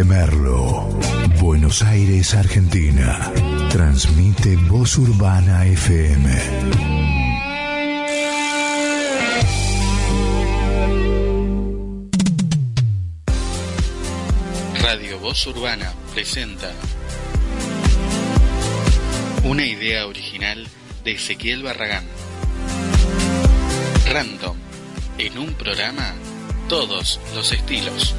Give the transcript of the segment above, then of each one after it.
de Merlo, Buenos Aires, Argentina. Transmite Voz Urbana FM. Radio Voz Urbana presenta una idea original de Ezequiel Barragán. Random. En un programa, todos los estilos.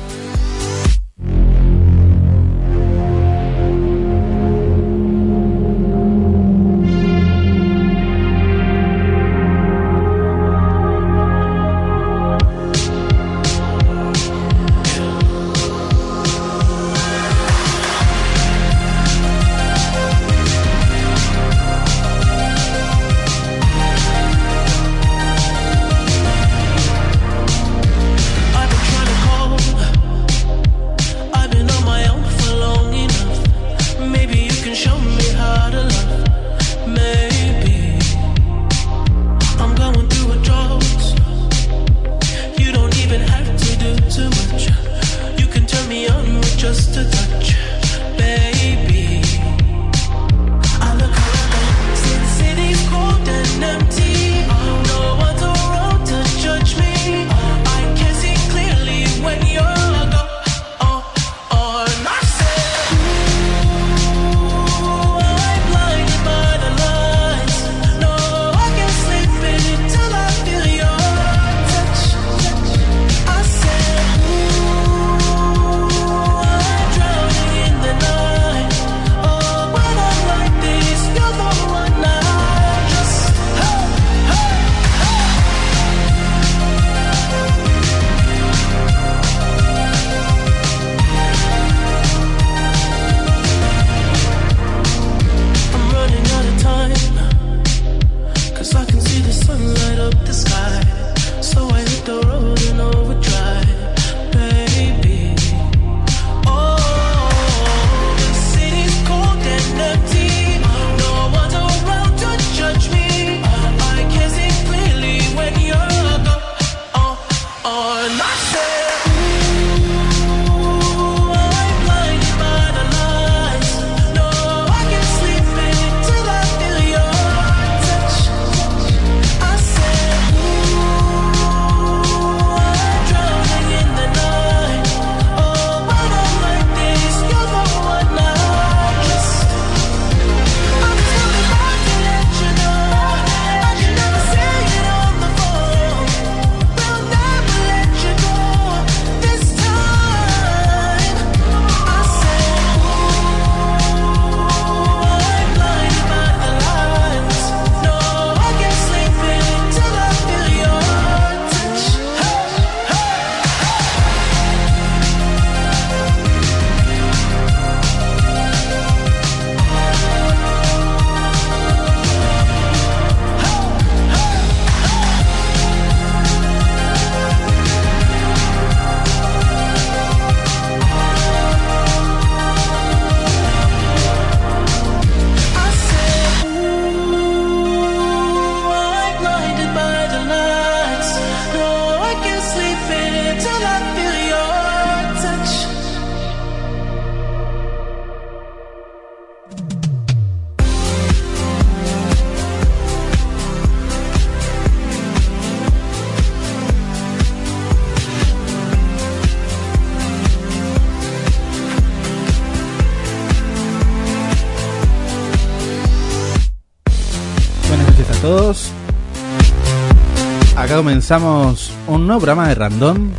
Comenzamos un nuevo programa de Random.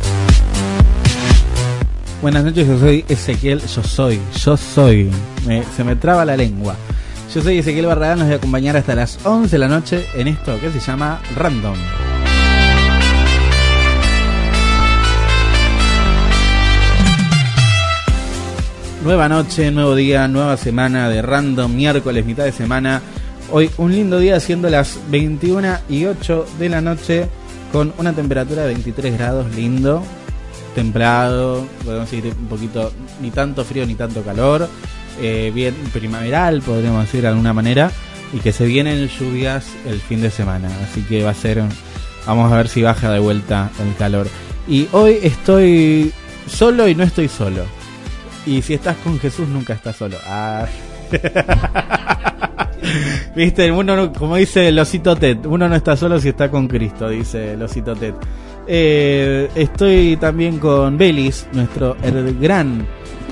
Buenas noches, yo soy Ezequiel, yo soy, yo soy. Se me traba la lengua. Yo soy Ezequiel Barragán, nos voy a acompañar hasta las 11 de la noche en esto que se llama Random. Nueva noche, nuevo día, nueva semana de Random, miércoles, mitad de semana. Hoy un lindo día siendo las 21 y 8 de la noche con una temperatura de 23 grados, lindo, templado, podemos decir un poquito, ni tanto frío ni tanto calor, eh, bien primaveral, podríamos decir de alguna manera, y que se vienen lluvias el fin de semana, así que va a ser, vamos a ver si baja de vuelta el calor. Y hoy estoy solo y no estoy solo. Y si estás con Jesús, nunca estás solo. Ah. Viste, uno, no- como dice el osito Ted, uno no está solo si está con Cristo, dice el osito Ted. Eh, estoy también con Belis, nuestro el gran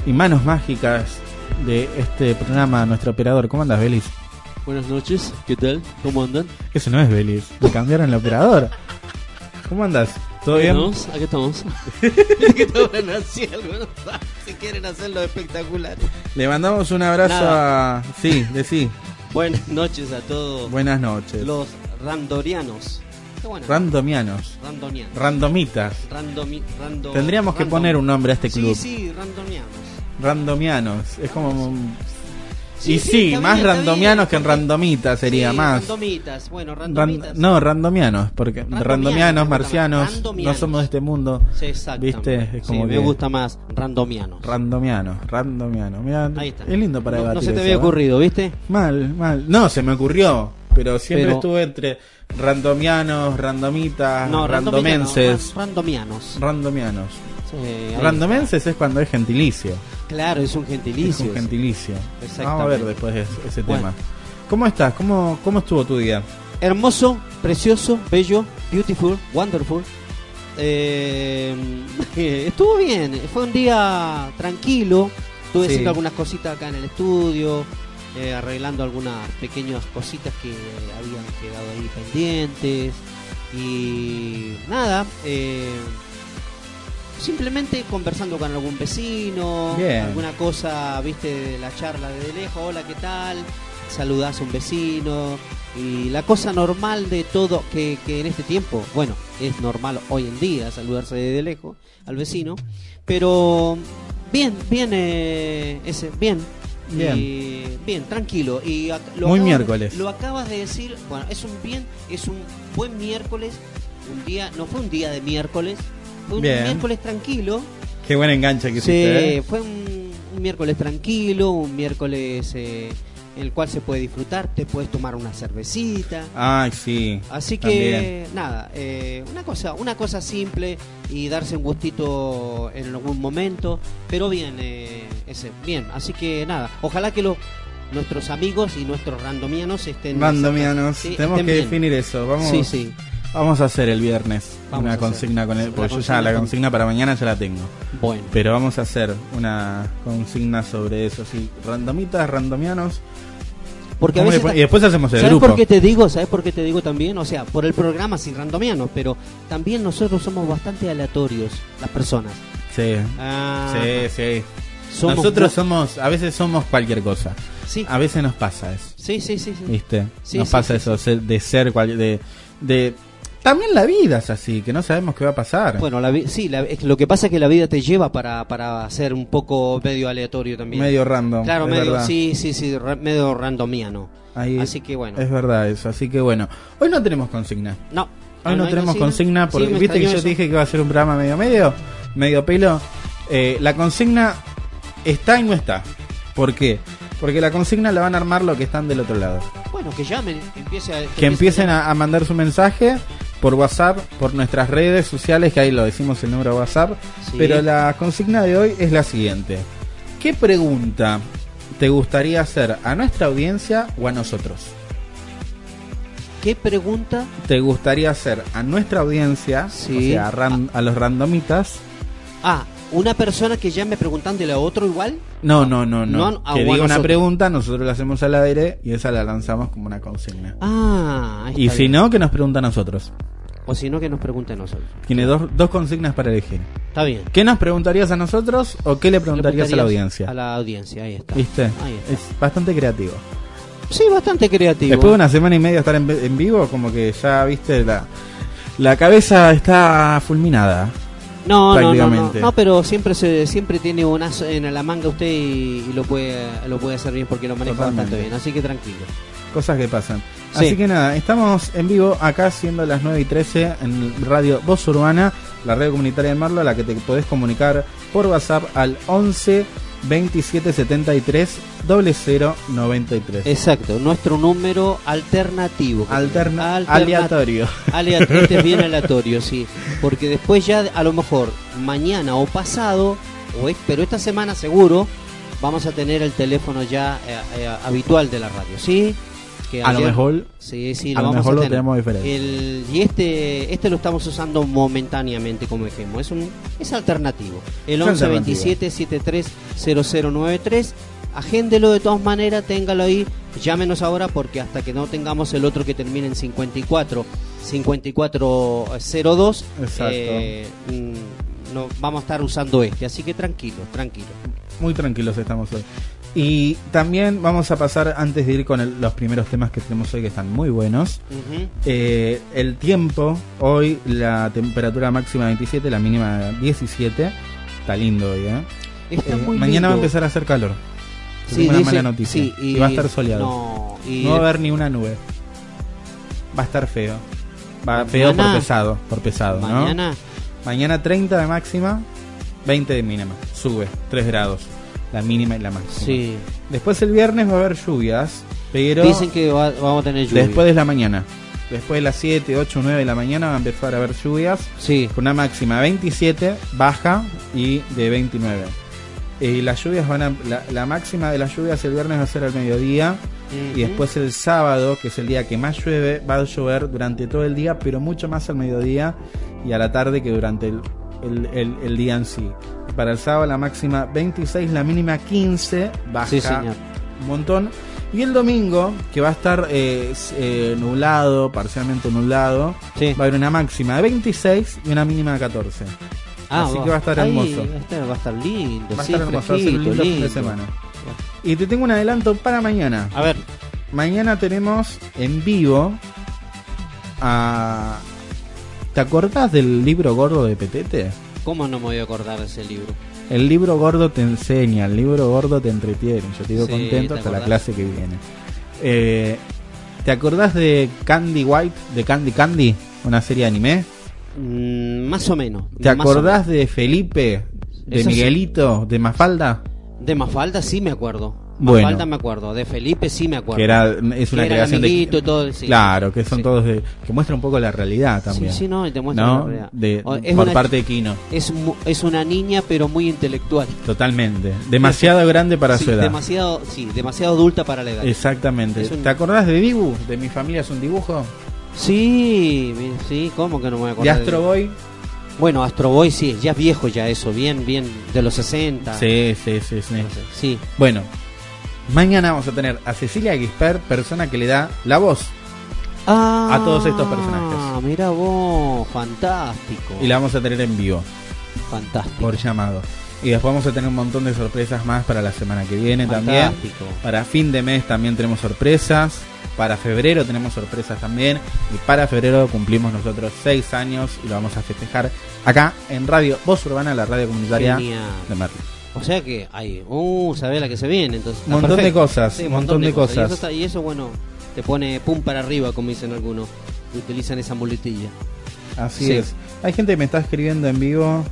y manos mágicas de este programa, nuestro operador. ¿Cómo andas, Belis? Buenas noches, ¿qué tal? ¿Cómo andan? Ese no es Belis, me cambiaron el operador. ¿Cómo andas? ¿Todo bien? ¿Estamos? Acá estamos. que te van a hacer algo, ¿no? Si quieren hacerlo espectacular. Le mandamos un abrazo Nada. a... Sí, de sí. Buenas noches a todos Buenas noches. los randorianos. Qué bueno. Randomianos. Randonianos. Randomitas. Randomi- rando- Tendríamos que poner un nombre a este club. Sí, sí, randonianos. Randomianos. Es como... Sí, y sí, más bien, randomianos bien, que en randomitas sería Sí, más. Randomitas. Bueno, Ran- randomitas. no, randomianos, porque Randomianos, marcianos. Randomianos. no somos de este mundo. Sí, exactamente. ¿Viste? Es como sí, que- me gusta más randomianos. Randomianos, randomianos. Mirá, Ahí está. Es lindo para no, no se te había ¿eh? ocurrido, ¿viste? Mal, mal. No, se me ocurrió, pero siempre Pero- estuve entre randomianos, randomitas, No, randomenses. ran- Randomianos. Randomianos. Sí, Randomenses es cuando es gentilicio. Claro, es un gentilicio. Es un gentilicio. Vamos a ver después ese, ese Bueno. tema. ¿Cómo estás? ¿Cómo, ¿Cómo estuvo tu día? Hermoso, precioso, bello, beautiful, wonderful. Eh, estuvo bien, fue un día tranquilo. Estuve Sí. haciendo algunas cositas acá en el estudio, eh, arreglando algunas pequeñas cositas que habían quedado ahí pendientes. Y nada, eh, simplemente conversando con algún vecino, Bien. alguna cosa, viste, de la charla de lejos, hola, ¿qué tal? Saludás a un vecino y la cosa normal de todo que, que en este tiempo, bueno, es normal hoy en día saludarse de lejos al vecino, pero bien, bien, eh, ese, bien. Bien. Y bien, tranquilo. Y lo Muy acabas- miércoles. Lo acabas de decir, bueno, es un bien, es un buen miércoles, un día, no fue un día de miércoles, fue un Bien. miércoles tranquilo. Qué buen enganche que Sí, hiciste, ¿eh? fue un, un miércoles tranquilo, un miércoles eh, en el cual se puede disfrutar, te puedes tomar una cervecita. Ay, sí. Así también. que nada, eh, una cosa, una cosa simple y darse un gustito en algún momento, pero bien, eh, ese, bien. Así que nada, ojalá que los nuestros amigos y nuestros randomianos estén Randomianos. sí, Tenemos estén que bien. definir eso. Vamos, Sí, sí. Vamos a hacer el viernes Vamos una consigna con él. Porque yo ya la con- consigna para mañana ya la tengo. Bueno. Pero vamos a hacer una consigna sobre eso. Sí, randomitas, randomianos. Porque a ¿Cómo le veces y después hacemos el ¿Sabes grupo. por qué te digo? ¿Sabes por qué te digo también? O sea, por el programa sin randomianos, pero también nosotros somos bastante aleatorios, las personas. Sí, Ah, sí, sí. somos Nosotros somos, a veces somos cualquier cosa. Sí, A veces nos pasa eso. sí, sí, sí. sí. ¿Viste? Sí, nos sí, pasa eso de ser cual- de, de también la vida es así, que no sabemos qué va a pasar. Bueno, la vi- sí, la- es- lo que pasa es que la vida te lleva para, para ser un poco medio aleatorio también. medio random. Claro, medio, verdad. sí, sí, sí, ra- medio randomiano. Ahí Así que bueno. Es verdad eso, así que bueno. Hoy no tenemos consigna. No. Hoy no, tenemos consigna porque Sí, viste que yo te dije que iba a ser un programa medio medio, medio pelo. Eh, la consigna está y no está. ¿Por qué? Porque la consigna la van a armar los que están del otro lado. Bueno, que llamen, que, empiece a- Que empiecen a, a mandar su mensaje por WhatsApp, por nuestras redes sociales, que ahí lo decimos el número de WhatsApp. Sí. Pero la consigna de hoy es la siguiente. ¿Qué pregunta te gustaría hacer a nuestra audiencia o a nosotros? ¿Qué pregunta? ¿Te gustaría hacer a nuestra audiencia, Sí. o sea, a, a los randomitas? Ah, una persona que llame preguntándole a otro igual. No, no, no, no. No, que o a diga una pregunta, nosotros la hacemos al aire y esa la lanzamos como una consigna. Ah, ahí y está si bien. no, que nos pregunta a nosotros. O si no, que nos pregunte a nosotros. Tiene dos, dos consignas para elegir. Está bien. ¿Qué nos preguntarías a nosotros o qué le preguntarías a la audiencia? A la audiencia, ahí está. ¿Viste? Ahí está. Es bastante creativo. Sí, bastante creativo. Después de una semana y media estar en, en vivo, como que ya, viste, la, la cabeza está fulminada. No, no, no, no, prácticamente. no, pero siempre se, siempre tiene un as en la manga usted y, y lo puede lo puede hacer bien porque lo maneja Totalmente. bastante bien, así que tranquilo. Cosas que pasan. Sí. Así que nada, estamos en vivo acá siendo las 9 y 13 en Radio Voz Urbana, la red comunitaria de Marlo, a la que te podés comunicar por WhatsApp al 11 27 73 0093. Exacto, nuestro número alternativo. Alterna, aleatorio. Aleatorio, este es bien aleatorio, sí. Porque después ya a lo mejor mañana o pasado o es- pero esta semana seguro vamos a tener el teléfono ya eh, eh, habitual de la radio, ¿sí? Que A lo mejor Sí, sí, a lo vamos mejor a lo tenemos diferente. El- y este este lo estamos usando momentáneamente, como dijimos. Es un es alternativo. El Es 11 alternativo. 27 73 0093. Agéndelo de todas maneras, téngalo ahí. Llámenos ahora porque hasta que no tengamos el otro que termine en 54 5402 Exacto. eh, mm, no, vamos a estar usando este. Así que tranquilo, tranquilo. muy tranquilos estamos hoy. Y también vamos a pasar, antes de ir con el- los primeros temas que tenemos hoy, que están muy buenos, eh, el tiempo, hoy la temperatura máxima 27, la mínima 17, está lindo hoy, ¿eh? Está Eh, muy mañana va a empezar a hacer calor. Sí, una dice- mala noticia. sí, y, va a estar soleado. No, y No va a haber ni una nube. Va a estar feo. Va feo por Mañana- pesado, por pesado, ¿no? mañana Mañana 30 de máxima, 20 de mínima. Sube 3 grados, la mínima y la máxima. sí. Después el viernes va a haber lluvias, pero Dicen que va- vamos a tener lluvia. después de la mañana. Después de las 7, 8, 9 de la mañana va a empezar a haber lluvias Sí. con una máxima de 27, baja y de 29. Y las lluvias van a, la, la máxima de las lluvias el viernes va a ser al mediodía y después el sábado, que es el día que más llueve, va a llover durante todo el día, pero mucho más al mediodía y a la tarde que durante el, el- el- el día en sí. Para el sábado la máxima 26, la mínima 15, baja Sí, señor. un montón. Y el domingo, que va a estar eh, eh, nublado, parcialmente nublado, Sí. va a haber una máxima de 26 y una mínima de 14. Así que va a estar hermoso. Estar, va a estar lindo. Va a sí, estar hermoso, va a ser un fresquito, lindo fin de semana. Y te tengo un adelanto para mañana. A ver, Mañana tenemos en vivo a... ¿Te acordás del libro gordo de Petete? ¿Cómo no me voy a acordar de ese libro? El libro gordo te enseña, el libro gordo te entretiene. Yo te digo Sí, contento ¿te hasta la clase que viene. Eh, ¿Te acordás de Candy White, de Candy Candy? Una serie de anime. Mm, más o menos. ¿Te acordás de Felipe, de Eso sí. Miguelito, de Mafalda? De Mafalda sí me acuerdo. Bueno. Mafalda me acuerdo. De Felipe sí me acuerdo. Que era, es una Que el creación de... y todo, sí. Claro, que son Sí. todos de... Que muestra un poco la realidad también. Sí, sí, no, y te muestra ¿no? la realidad. De, O- es por una parte de Kino. Es, es una niña, pero muy intelectual. Totalmente. Demasiado grande para su edad. Demasiado, sí, demasiado adulta para la edad. Exactamente. Un- ¿Te acordás de Dibu? De mi familia es un dibujo. Sí, sí, ¿cómo que no me voy a De? Astro Boy. Bueno, Astro Boy sí, ya es viejo ya eso, bien, bien, de los 60. Sí, sí, sí, sí. Bueno, mañana vamos a tener a Cecilia Guisper, persona que le da la voz. Ah, A todos estos personajes. mira vos, fantástico. Y la vamos a tener en vivo, Fantástico. por llamado. Y después vamos a tener un montón de sorpresas más para la semana que viene también. Fantástico. Para fin de mes también tenemos sorpresas. Para febrero tenemos sorpresas también. Y para febrero cumplimos nosotros seis años y lo vamos a festejar acá en Radio Voz Urbana, la radio comunitaria Genial. de Merlo. O sea que hay, uh, sabés la que se viene, entonces. Un montón de cosas, Sí, un montón de cosas. Y eso, está- y eso, bueno, te pone pum para arriba, como dicen algunos, que utilizan esa muletilla. Así Sí. es. Hay gente que me está escribiendo en vivo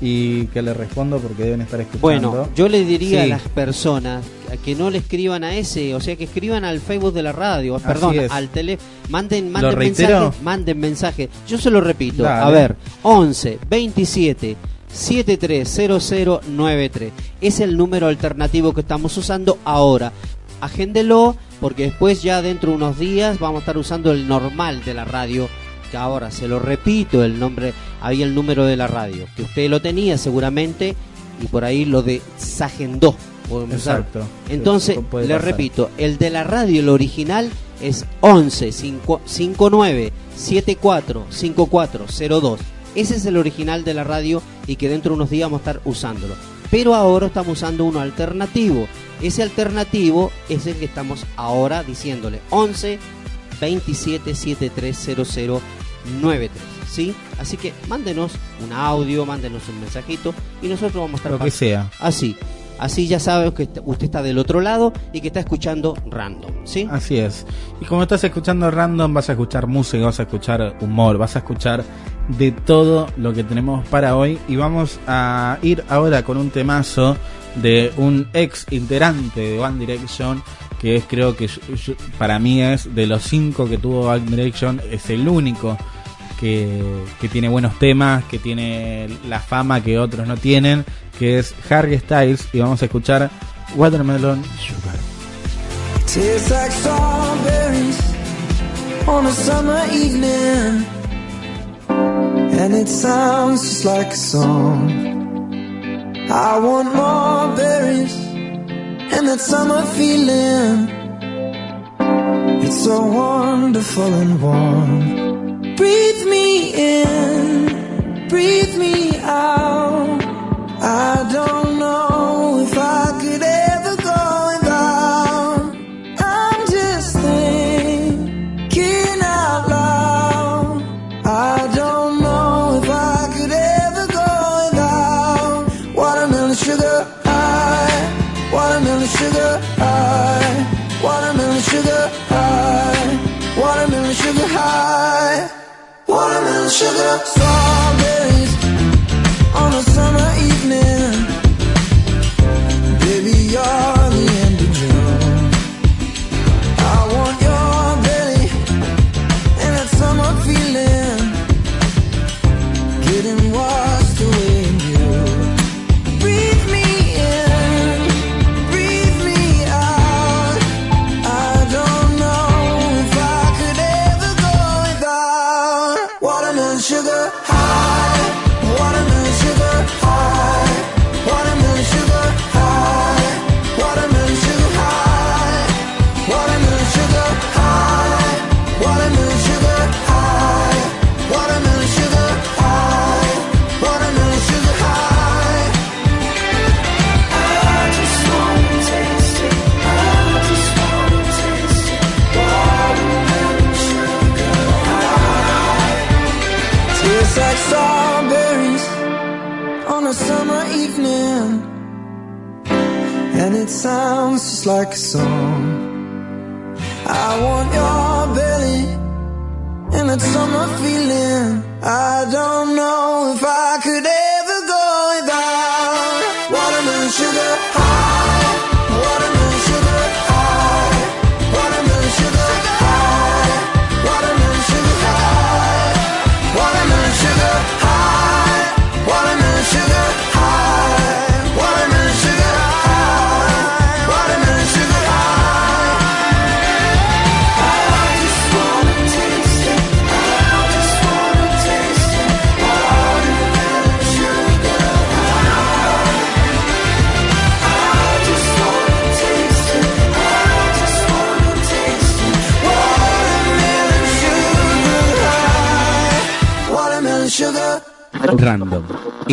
y que le respondo porque deben estar escuchando. Bueno, yo le diría Sí. a las personas que no le escriban a ese, o sea, que escriban al Facebook de la radio, perdón, es. al tele, manden, manden mensaje, manden mensaje. Yo se lo repito, Dale. a ver, 11 27 730093. Es el número alternativo que estamos usando ahora. Agéndelo porque después ya dentro de unos días vamos a estar usando el normal de la radio. Que ahora se lo repito, el nombre, había el número de la radio, que usted lo tenía seguramente y por ahí lo desagendó. podemos usar. Exacto. Entonces, le repito, el de la radio, el original, es 11 cinco- 59 74 5402. Ese es el original de la radio y que dentro de unos días vamos a estar usándolo. Pero ahora estamos usando uno alternativo. Ese alternativo es el que estamos ahora diciéndole 11 27 7300 93. ¿Sí? Así que mándenos un audio, mándenos un mensajito y nosotros vamos a estar Lo que sea. Así. Así ya sabes que usted está del otro lado y que está escuchando random, ¿sí? Así es. Y como estás escuchando random, vas a escuchar música, vas a escuchar humor, vas a escuchar de todo lo que tenemos para hoy. Y vamos a ir ahora con un temazo de un ex integrante de One Direction, que es creo que para mí es de los cinco que tuvo One Direction, es el único que, tiene buenos temas, que tiene la fama que otros no tienen, que es Harry Styles y vamos a escuchar Watermelon Sugar. Tastes like strawberries on a summer evening and it sounds just like a song. I want more berries and that summer feeling. It's so wonderful and warm. Breathe me in, breathe me out. I don't know.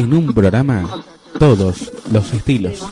en un programa todos los estilos.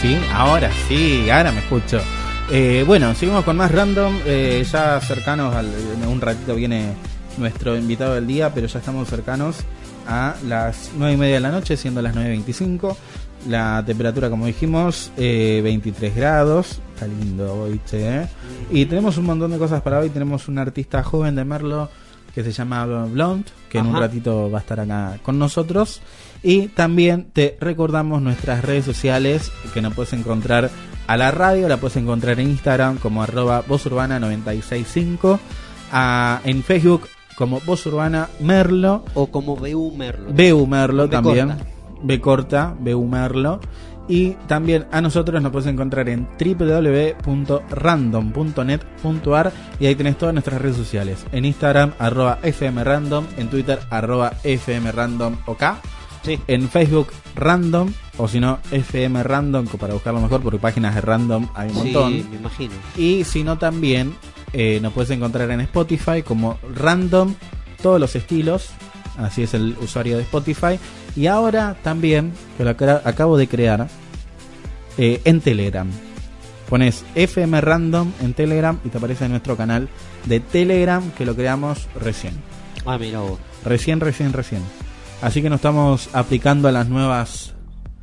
Sí, ahora sí, ahora me escucho. Eh, bueno, seguimos con más random. eh, ya cercanos al. En un ratito viene nuestro invitado del día, pero ya estamos cercanos a las 9 y media de la noche, siendo las 9.25. La temperatura, como dijimos, eh, 23 grados. Está lindo hoy, che. ¿eh? Y tenemos un montón de cosas para hoy. Tenemos un artista joven de Merlo que se llama Blond, que en un ratito va a estar acá con nosotros. Y también te recordamos nuestras redes sociales que nos puedes encontrar a la radio, la puedes encontrar en Instagram como arroba vozurbana965, a- en Facebook como vozurbana merlo, O como BU Merlo. BU Merlo B también, corta. B corta, BU Merlo. Y también a nosotros nos puedes encontrar en www.random.net.ar y ahí tenés todas nuestras redes sociales. En Instagram, arroba fmrandom, en Twitter, arroba fmrandomok, Sí. en Facebook, random, o si no, FM Random, para buscarlo mejor, porque páginas de random hay un Sí, montón. me imagino. Y si no, también eh, nos puedes encontrar en Spotify como random, todos los estilos. Así es el usuario de Spotify. Y ahora también, que lo acabo de crear, eh, en Telegram. Pones FM Random en Telegram y te aparece nuestro canal de Telegram que lo creamos recién. Ah, mira vos. Recién, recién, recién. Así que nos estamos aplicando a las nuevas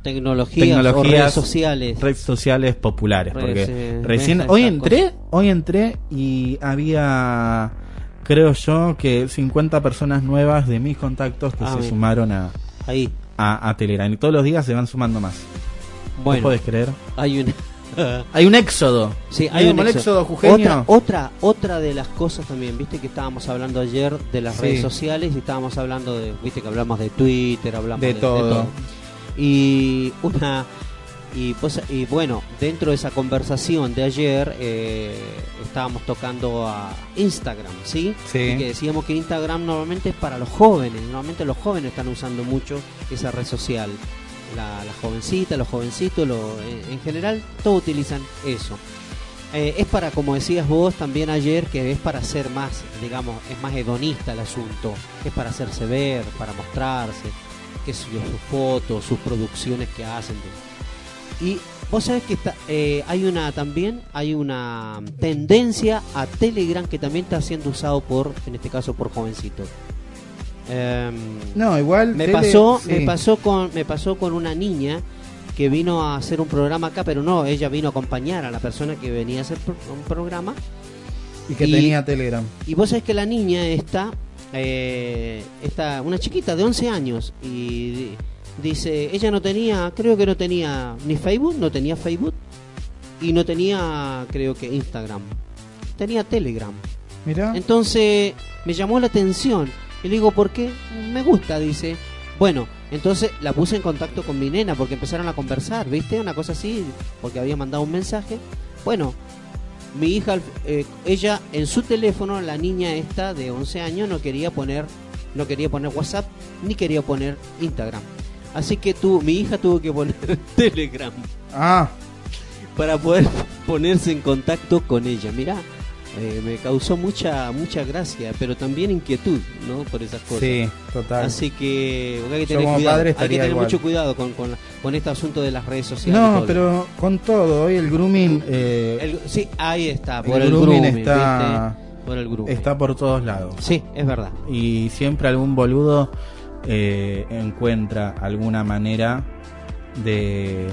Tecnologías, Tecnologías, o redes sociales. redes sociales populares. Redes, Porque eh, recién, hoy cosas. entré, hoy entré y había, creo yo, que 50 personas nuevas de mis contactos que Ah, se sumaron a, Ahí. a, a Telegram. Y todos los días se van sumando más. ¿Vos Bueno, podés creer? hay una. Hay un éxodo. Sí, hay un éxodo. éxodo jujeño. Otra, otra, otra de las cosas también, viste que estábamos hablando ayer de las Sí. redes sociales y estábamos hablando de, viste que hablamos de Twitter, hablamos De de, todo. Y una y, pues, y bueno, dentro de esa conversación de ayer eh, estábamos tocando a Instagram, ¿sí? Sí. Y que decíamos que Instagram normalmente es para los jóvenes, normalmente los jóvenes están usando mucho esa red social. La, la jovencita, los jovencitos, en, en general, todos utilizan eso. Eh, es para, como decías vos también ayer, que es para ser más, digamos, es más hedonista el asunto. Es para hacerse ver, para mostrarse, yo, sus fotos, sus producciones que hacen. Y vos sabés que está, eh, hay una también, hay una tendencia a Telegram que también está siendo usado por, en este caso, por jovencitos. Em, No, igual. me tele- pasó, sí. me pasó con, me pasó con una niña que vino a hacer un programa acá, pero no, ella vino a acompañar a la persona que venía a hacer un programa. Y que y- tenía Telegram. Y vos sabés que la niña esta, eh, esta, una chiquita de 11 años, y di- dice, ella no tenía, creo que no tenía ni Facebook, no tenía Facebook, y no tenía, creo que Instagram, tenía Telegram. Mirá. Entonces me llamó la atención. Y le digo, ¿por qué? Me gusta, dice. Bueno, entonces la puse en contacto con mi nena porque empezaron a conversar, ¿viste? Una cosa así, porque había mandado un mensaje. Bueno, mi hija, eh, ella en su teléfono, la niña esta de 11 años, no quería poner, no quería poner WhatsApp ni quería poner Instagram. Así que tú, mi hija tuvo que poner Telegram Ah, para poder ponerse en contacto con ella. Mirá, eh, me causó mucha mucha gracia, pero también inquietud, ¿no? Por esas cosas. sí, total. Así que hay que tener cuidado, hay que tener mucho cuidado con, con, con este asunto de las redes sociales. No, pero con todo, hoy el grooming eh, El- sí, ahí está, por el, grooming grooming, está- ¿viste? Por el grooming. está por todos lados. Sí, es verdad. Y siempre algún boludo eh, encuentra alguna manera de,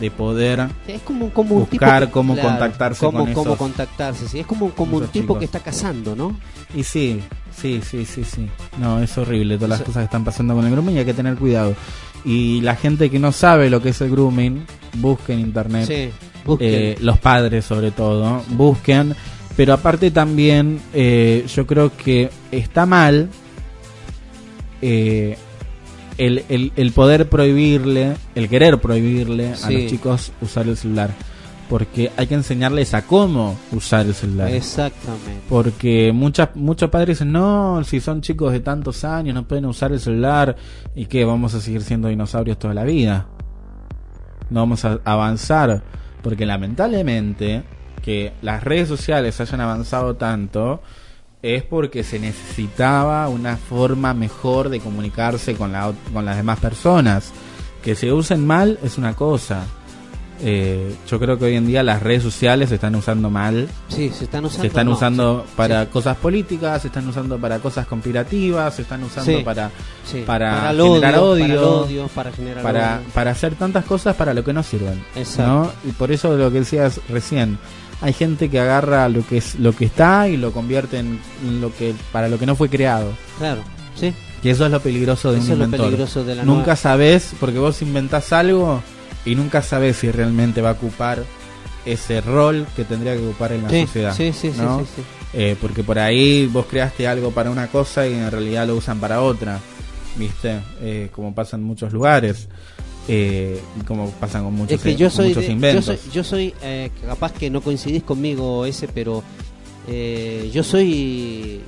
de poder Es como, como un Buscar tipo que- cómo contactarse cómo, con cómo esos- contactarse, sí, es como, como un tipo chicos. que está cazando, ¿no? Y sí, sí, sí, sí, sí. No, es horrible todas las cosas que están pasando con el grooming y hay que tener cuidado. Y la gente que no sabe lo que es el grooming, busque en internet. Sí, busquen. eh, los padres sobre todo, busquen. Pero aparte también, eh, yo creo que está mal eh, el, el, el poder prohibirle, el querer prohibirle a los chicos usar el celular. Porque hay que enseñarles a cómo usar el celular. Exactamente. Porque muchas, muchos padres dicen, no, si son chicos de tantos años no pueden usar el celular y que vamos a seguir siendo dinosaurios toda la vida. No vamos a avanzar. Porque lamentablemente que las redes sociales hayan avanzado tanto es porque se necesitaba una forma mejor de comunicarse con, la, con las demás personas. Que se usen mal es una cosa. Eh, yo creo que hoy en día las redes sociales se están usando mal. Sí, se están usando. Se están no, usando sí, para sí, cosas políticas, se están usando para cosas conspirativas, se están usando Sí. para, para el generar odio, odio, Para odio, para generar para, odio. para hacer tantas cosas para lo que no sirven. Exacto. ¿no? Y por eso lo que decías recién, hay gente que agarra lo que es lo que está y lo convierte en lo que para lo que no fue creado. Claro, sí. Y eso es lo peligroso de Eso un es lo inventor. peligroso de la nunca nueva- sabes, porque vos inventás algo y nunca sabes si realmente va a ocupar ese rol que tendría que ocupar en la Sí, sociedad. sí, sí, sí, sí. Eh, porque por ahí vos creaste algo para una cosa y en realidad lo usan para otra, ¿viste? Eh, como pasa en muchos lugares, eh, como pasa con muchos, Es que yo soy, muchos de- yo soy, yo soy eh, capaz que no coincidís conmigo ese, pero eh, yo soy,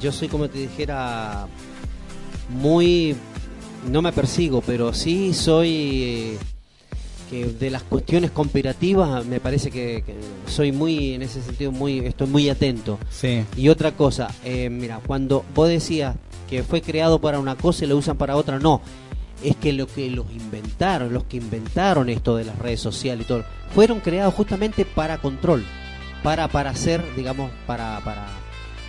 yo soy como te dijera, muy, no me persigo, pero sí soy eh, que de las cuestiones conspirativas me parece que, que soy muy, en ese sentido, muy, estoy muy atento. Sí, Y otra cosa, eh, mira, cuando vos decías que fue creado para una cosa y lo usan para otra, no. Es que lo que los inventaron, los que inventaron esto de las redes sociales y todo, fueron creados justamente para control, para para hacer, digamos, para para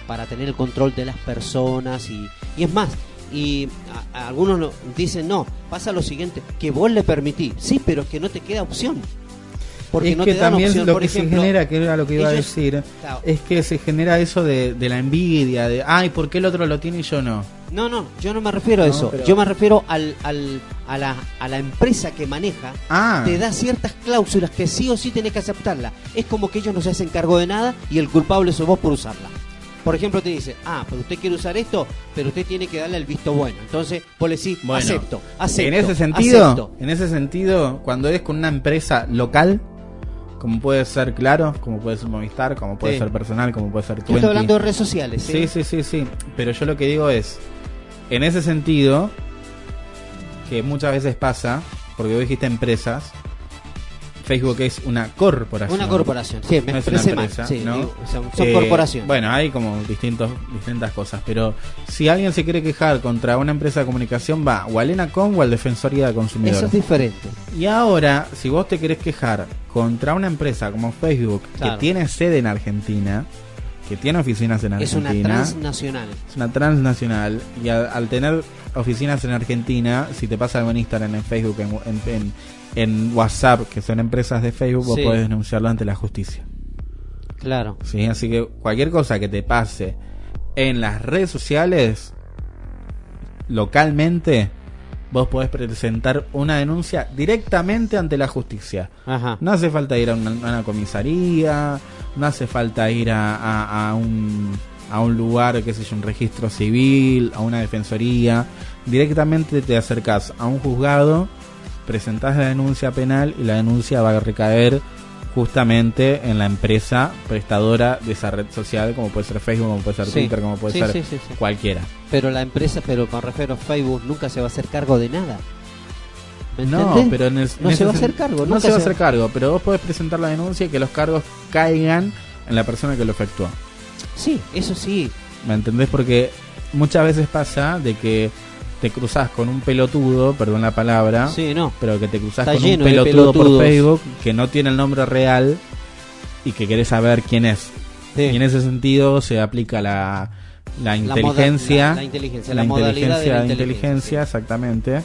para tener el control de las personas y, y es más, y a- a algunos dicen no, pasa lo siguiente, que vos le permitís, sí, pero es que no te queda opción. Porque es no que te dan también opción, lo por que ejemplo, se genera, que era lo que iba a decir, Claro. es que se genera eso de, de la envidia, de, ay, ¿por qué el otro lo tiene y yo no? No, no, yo no me refiero a No, eso. pero- Yo me refiero al, al- a, la, a la empresa que maneja. Ah, Te da ciertas cláusulas que sí o sí tenés que aceptarla. Es como que ellos no se hacen cargo de nada y el culpable sos vos por usarla. Por ejemplo, te dice, ah, pero usted quiere usar esto, pero usted tiene que darle el visto bueno. Entonces, vos le decís, Bueno, acepto, acepto. en ese sentido, acepto. en ese sentido, cuando es con una empresa local, como puede ser Claro, como puede ser Movistar, como puede Sí. ser personal, como puede ser Yo 20. estoy hablando de redes sociales. Sí, sí, sí, sí. Pero yo lo que digo es, en ese sentido, que muchas veces pasa, porque vos dijiste empresas, Facebook es una corporación. Una corporación. Sí, me No es una mal. empresa, Sí, ¿no? digo, son, son Eh, corporaciones. Bueno, hay como distintos, distintas cosas, pero si alguien se quiere quejar contra una empresa de comunicación, va o al ENACOM o al Defensoría de Eso Consumidores. es diferente. Y ahora, si vos te querés quejar contra una empresa como Facebook, Claro. que tiene sede en Argentina, que tiene oficinas en Es una Argentina, transnacional. es una transnacional, y al, al tener oficinas en Argentina, si te pasa algo en Instagram, en Facebook, en, en- en- en WhatsApp, que son empresas de Facebook, vos Sí. podés denunciarlo ante la justicia. Claro. ¿sí? Así que cualquier cosa que te pase en las redes sociales, localmente, vos podés presentar una denuncia directamente ante la justicia. Ajá. No hace falta ir a una, a una comisaría, no hace falta ir a, a- a un, a un lugar, qué sé yo, un registro civil, a una defensoría. Directamente te acercás a un juzgado, presentás la denuncia penal y la denuncia va a recaer justamente en la empresa prestadora de esa red social, como puede ser Facebook, como puede ser Sí. Twitter, como puede Sí, ser sí, cualquiera. Pero la empresa, pero me refiero a Facebook, nunca se va a hacer cargo de nada. ¿Me No, entendés? pero en el- No en se va a hacer cargo, No se va a hacer cargo, pero vos podés presentar la denuncia y que los cargos caigan en la persona que lo efectuó. Sí, eso sí. ¿Me entendés? Porque muchas veces pasa de que te cruzas con un pelotudo, perdón la palabra, Sí, no. pero que te cruzas Está con un pelotudo por. Facebook que no tiene el nombre real y que querés saber quién es. Sí. Y en ese sentido se aplica la, la La inteligencia, moda- la- la inteligencia, la la modalidad de la inteligencia, inteligencia, inteligencia, exactamente.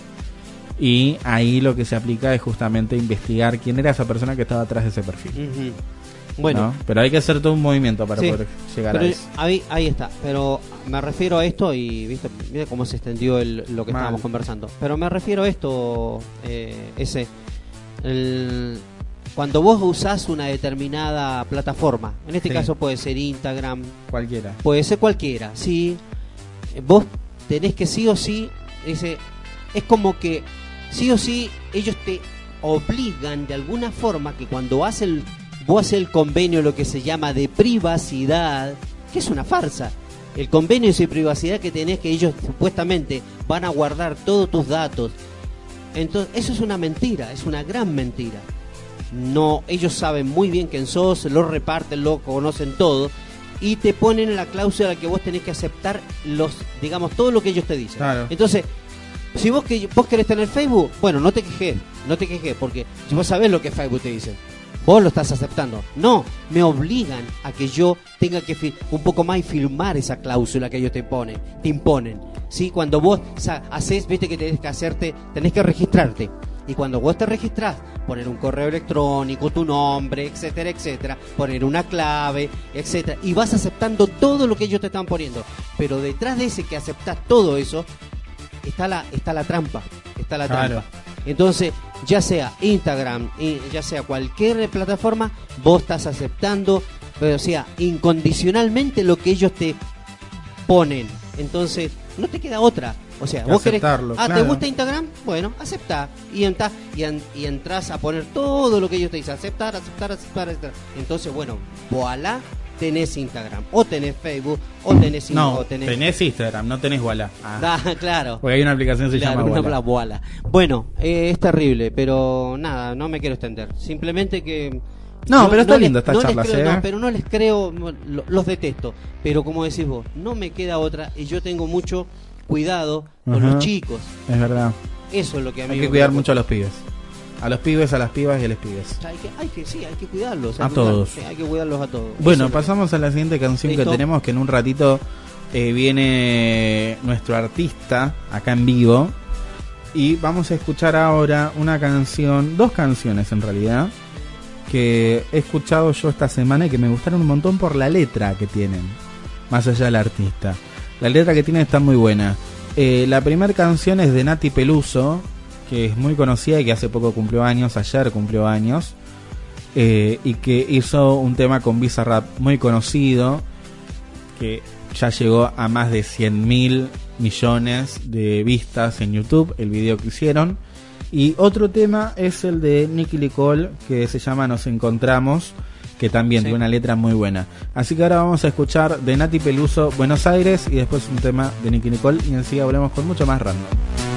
Y ahí lo que se aplica es justamente investigar quién era esa persona que estaba atrás de ese perfil. Ujú. Bueno, ¿no? Pero hay que hacer todo un movimiento para Sí, poder llegar pero a eso. ahí, ahí está. Pero me refiero a esto y viste, mira cómo se extendió el- lo que Mal. estábamos conversando. Pero me refiero a esto, eh, ese. el- cuando vos usás una determinada plataforma, en este Sí. caso puede ser Instagram, Cualquiera. puede ser cualquiera, sí. Vos tenés que sí o sí, ese, es como que sí o sí ellos te obligan de alguna forma que cuando hacen, vos haces el convenio lo que se llama de privacidad, que es una farsa. El convenio de privacidad que tenés que ellos supuestamente van a guardar todos tus datos. Entonces, eso es una mentira, es una gran mentira. No, ellos saben muy bien quién sos, lo reparten, lo conocen todo y te ponen en la cláusula que vos tenés que aceptar los, digamos, todo lo que ellos te dicen. Claro. Entonces, Si vos, que, vos querés tener Facebook, bueno, no te quejes, no te quejes, porque si vos sabés lo que Facebook te dice, vos lo estás aceptando. No, me obligan a que yo tenga que un poco más y firmar esa cláusula que ellos te imponen, te imponen. ¿Sí? Cuando vos haces, viste que tenés que hacerte, tenés que registrarte. Y cuando vos te registrás, poner un correo electrónico, tu nombre, etcétera, etcétera, poner una clave, etcétera, y vas aceptando todo lo que ellos te están poniendo. Pero detrás de ese que aceptás todo eso, está la, está la trampa, está la trampa. Entonces, ya sea Instagram, y ya sea cualquier plataforma, vos estás aceptando, pero o sea, incondicionalmente lo que ellos te ponen. Entonces, no te queda otra. O sea, vos querés. Ah, ¿te gusta Instagram? Bueno, acepta. Y, entras y, en- y entras a poner todo lo que ellos te dicen. Aceptar, aceptar, aceptar, aceptar. Entonces, bueno, voilà, tenés Instagram. O tenés Facebook, o tenés. No, o tenés, tenés Instagram, no tenés Walla. Ah, claro. Porque hay una aplicación que se Claro, llama Walla. Bueno, eh, es terrible, pero nada, no me quiero extender. Simplemente que. No, pero está les- lindo esta no charla, creo, no, pero no les creo, lo- los detesto. Pero como decís vos, no me queda otra y yo tengo mucho cuidado con los chicos. Es verdad. Eso es lo que a mí Hay que cuidar mucho a los pibes. A los pibes, a las pibas y a los pibes. Hay que, hay que, sí, hay que cuidarlos. A que todos. hay que cuidarlos a todos. Bueno, pasamos a la siguiente canción que tenemos, que en un ratito eh, viene nuestro artista acá en vivo. Y vamos a escuchar ahora una canción, dos canciones en realidad, que he escuchado yo esta semana y que me gustaron un montón por la letra que tienen, más allá del artista. La letra que tienen está muy buena. Eh, la primera canción es de Nati Peluso, que es muy conocida y que hace poco cumplió años, ayer cumplió años eh, y que hizo un tema con Bizarrap muy conocido, que ya llegó a más de 100 mil millones de vistas en YouTube, el video que hicieron. Y otro tema es el de Nicky Nicole, que se llama Nos Encontramos, que también Sí. tiene una letra muy buena. Así que ahora vamos a escuchar de Nati Peluso Buenos Aires y después un tema de Nicky Nicole y enseguida volvemos con mucho más random.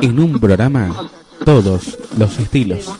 En un programa, todos los estilos.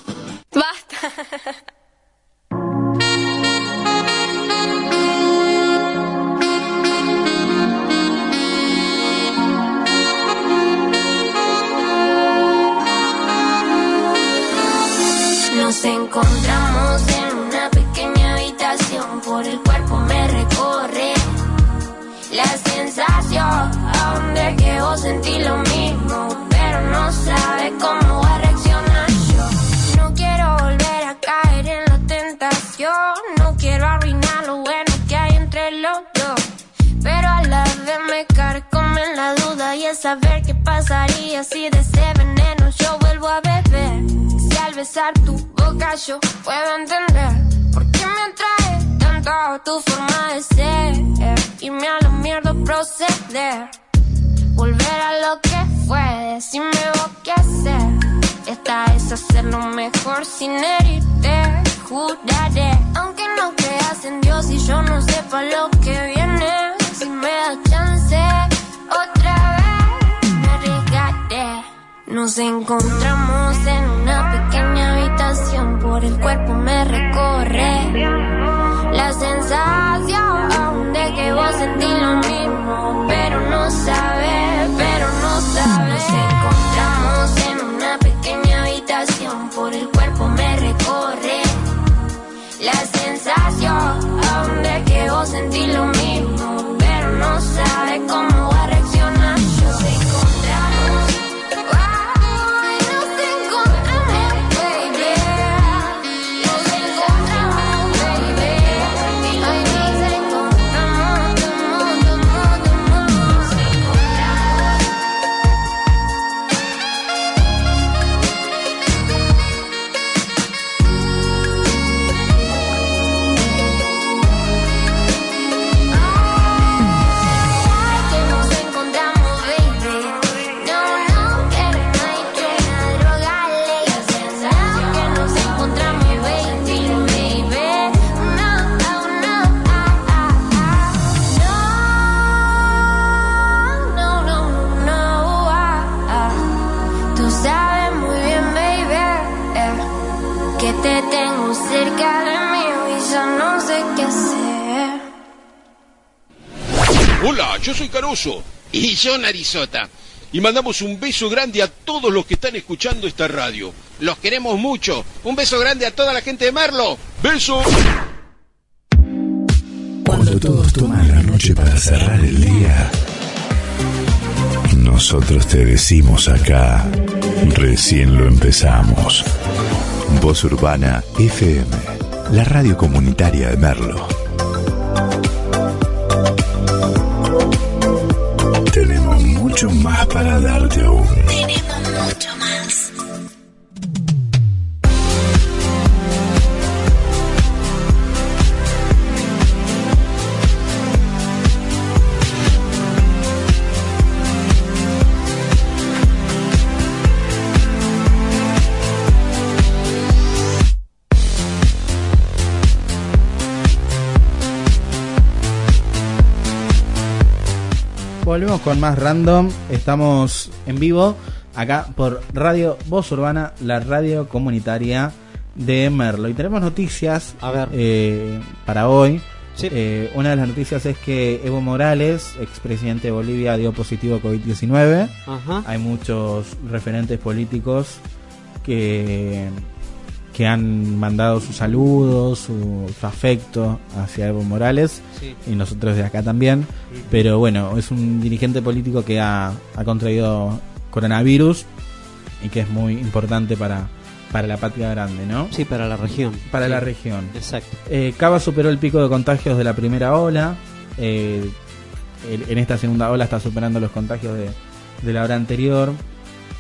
Narizota. Y mandamos un beso grande a todos los que están escuchando esta radio. Los queremos mucho. Un beso grande a toda la gente de Merlo. ¡Beso! Cuando todos toman la noche para cerrar el día, nosotros te decimos acá, recién lo empezamos. Voz Urbana FM, la radio comunitaria de Merlo. Para darte aún. Tenemos mucho Con más random. Estamos en vivo acá por Radio Voz Urbana, la radio comunitaria de Merlo. Y tenemos noticias A ver. eh, para hoy. Sí. Eh, una de las noticias es que Evo Morales, expresidente de Bolivia, dio positivo a COVID-19. Ajá. Hay muchos referentes políticos que, que han mandado sus saludos, su, su afecto hacia Evo Morales Sí. y nosotros de acá también. Pero bueno, es un dirigente político que ha, ha contraído coronavirus y que es muy importante para, para la patria grande, ¿no? Sí, para la región. Para Sí. la región. Exacto. Eh, Cava superó el pico de contagios de la primera ola. Eh, en esta segunda ola está superando los contagios de, de la hora anterior.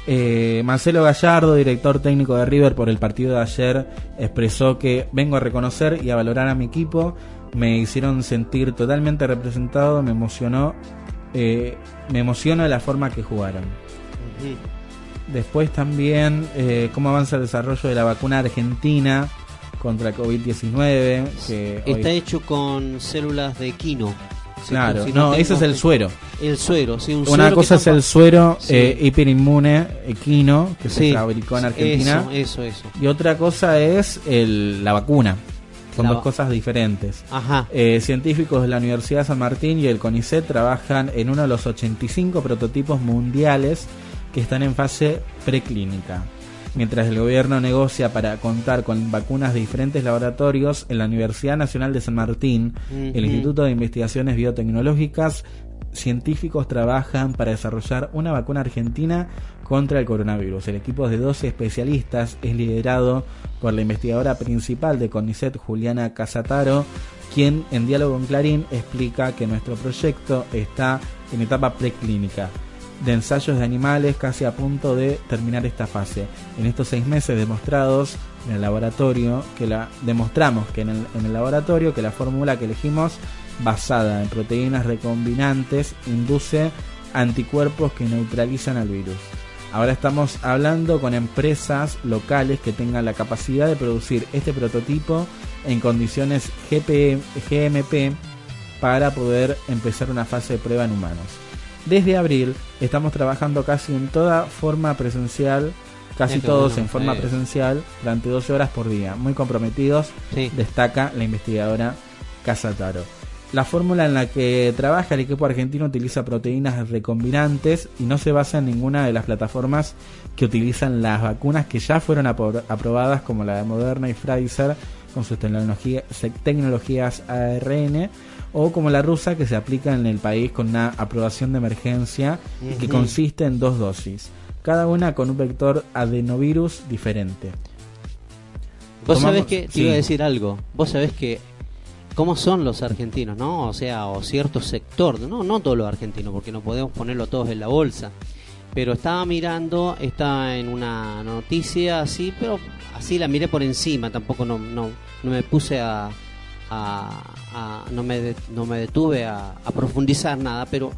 Eh, Marcelo Gallardo, director técnico de River por el partido de ayer, expresó que vengo a reconocer y a valorar a mi equipo. Me hicieron sentir totalmente representado, me emocionó, eh, me emociona la forma que jugaron. Después también eh, cómo avanza el desarrollo de la vacuna argentina contra el COVID-19. que hoy- Está hecho con células de quino. Claro, si no, tengo- ese es el suero. El suero, sí, un Una suero cosa es el suero Sí. eh, hiperinmune equino que se fabricó en Argentina. Eso, eso, eso. Y otra cosa es el, la vacuna. Son La dos cosas diferentes. Ajá. Eh, científicos de la Universidad de San Martín y el CONICET trabajan en uno de los 85 prototipos mundiales que están en fase preclínica. Mientras el gobierno negocia para contar con vacunas de diferentes laboratorios, en la Universidad Nacional de San Martín, el. Instituto de Investigaciones Biotecnológicas, científicos trabajan para desarrollar una vacuna argentina contra el coronavirus. El equipo de 12 especialistas es liderado por la investigadora principal de CONICET, Juliana Casataro, quien en diálogo con Clarín explica que nuestro proyecto está en etapa preclínica de ensayos de animales casi a punto de terminar esta fase. En estos seis meses demostrados en el laboratorio, que la demostramos que en el, en el laboratorio que la fórmula que elegimos basada en proteínas recombinantes induce anticuerpos que neutralizan al virus. Ahora estamos hablando con empresas locales que tengan la capacidad de producir este prototipo en condiciones GMP para poder empezar una fase de prueba en humanos. Desde abril estamos trabajando casi en toda forma presencial, casi todos bueno, en forma presencial, durante 12 horas por día. Muy comprometidos, Sí. destaca la investigadora Casataro. La fórmula en la que trabaja el equipo argentino utiliza proteínas recombinantes y no se basa en ninguna de las plataformas que utilizan las vacunas que ya fueron apro- aprobadas como la de Moderna y Pfizer con sus tecnología- se- tecnologías ARN o como la rusa que se aplica en el país con una aprobación de emergencia y que consiste en dos dosis, cada una con un vector adenovirus diferente. Vos Tomamos- sabés que, te sí. iba a decir algo, vos sabés que, ¿cómo son los argentinos, no? O sea, o cierto sector, no, no todos los argentinos, porque no podemos ponerlo todos en la bolsa. Pero estaba mirando, está en una noticia así, pero así la miré por encima, tampoco no, no, no me puse a, a- a- no, me de- no me detuve a, a profundizar nada, pero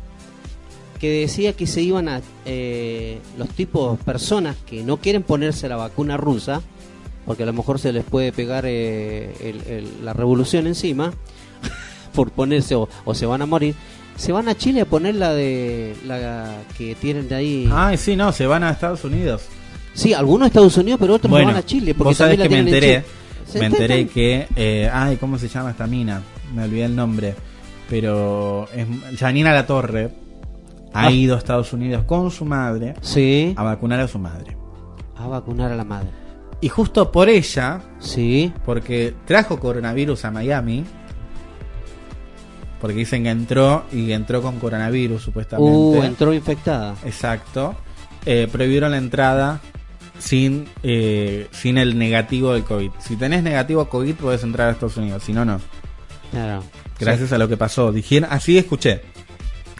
que decía que se iban a eh, los tipos personas que no quieren ponerse la vacuna rusa porque a lo mejor se les puede pegar eh, el- el- la revolución encima por ponerse o, o se van a morir se van a Chile a poner la de la que tienen de ahí Ay, sí, no, se van a Estados Unidos. sí algunos a Estados Unidos pero otros Bueno, van a Chile porque vos sabés que me en enteré, me enteré que, eh, ay, ¿cómo se llama esta mina? Me olvidé el nombre, pero es Janina La Torre ha Ah. ido a Estados Unidos con su madre sí a vacunar a su madre. a vacunar a la madre Y justo por ella, sí porque trajo coronavirus a Miami, porque dicen que entró y entró con coronavirus supuestamente. uh, entró infectada Exacto. Eh, prohibieron la entrada sin, eh, sin el negativo del COVID. Si tenés negativo COVID, podés entrar a Estados Unidos. Si no, no. claro Gracias a lo que pasó. Dijeron, así escuché.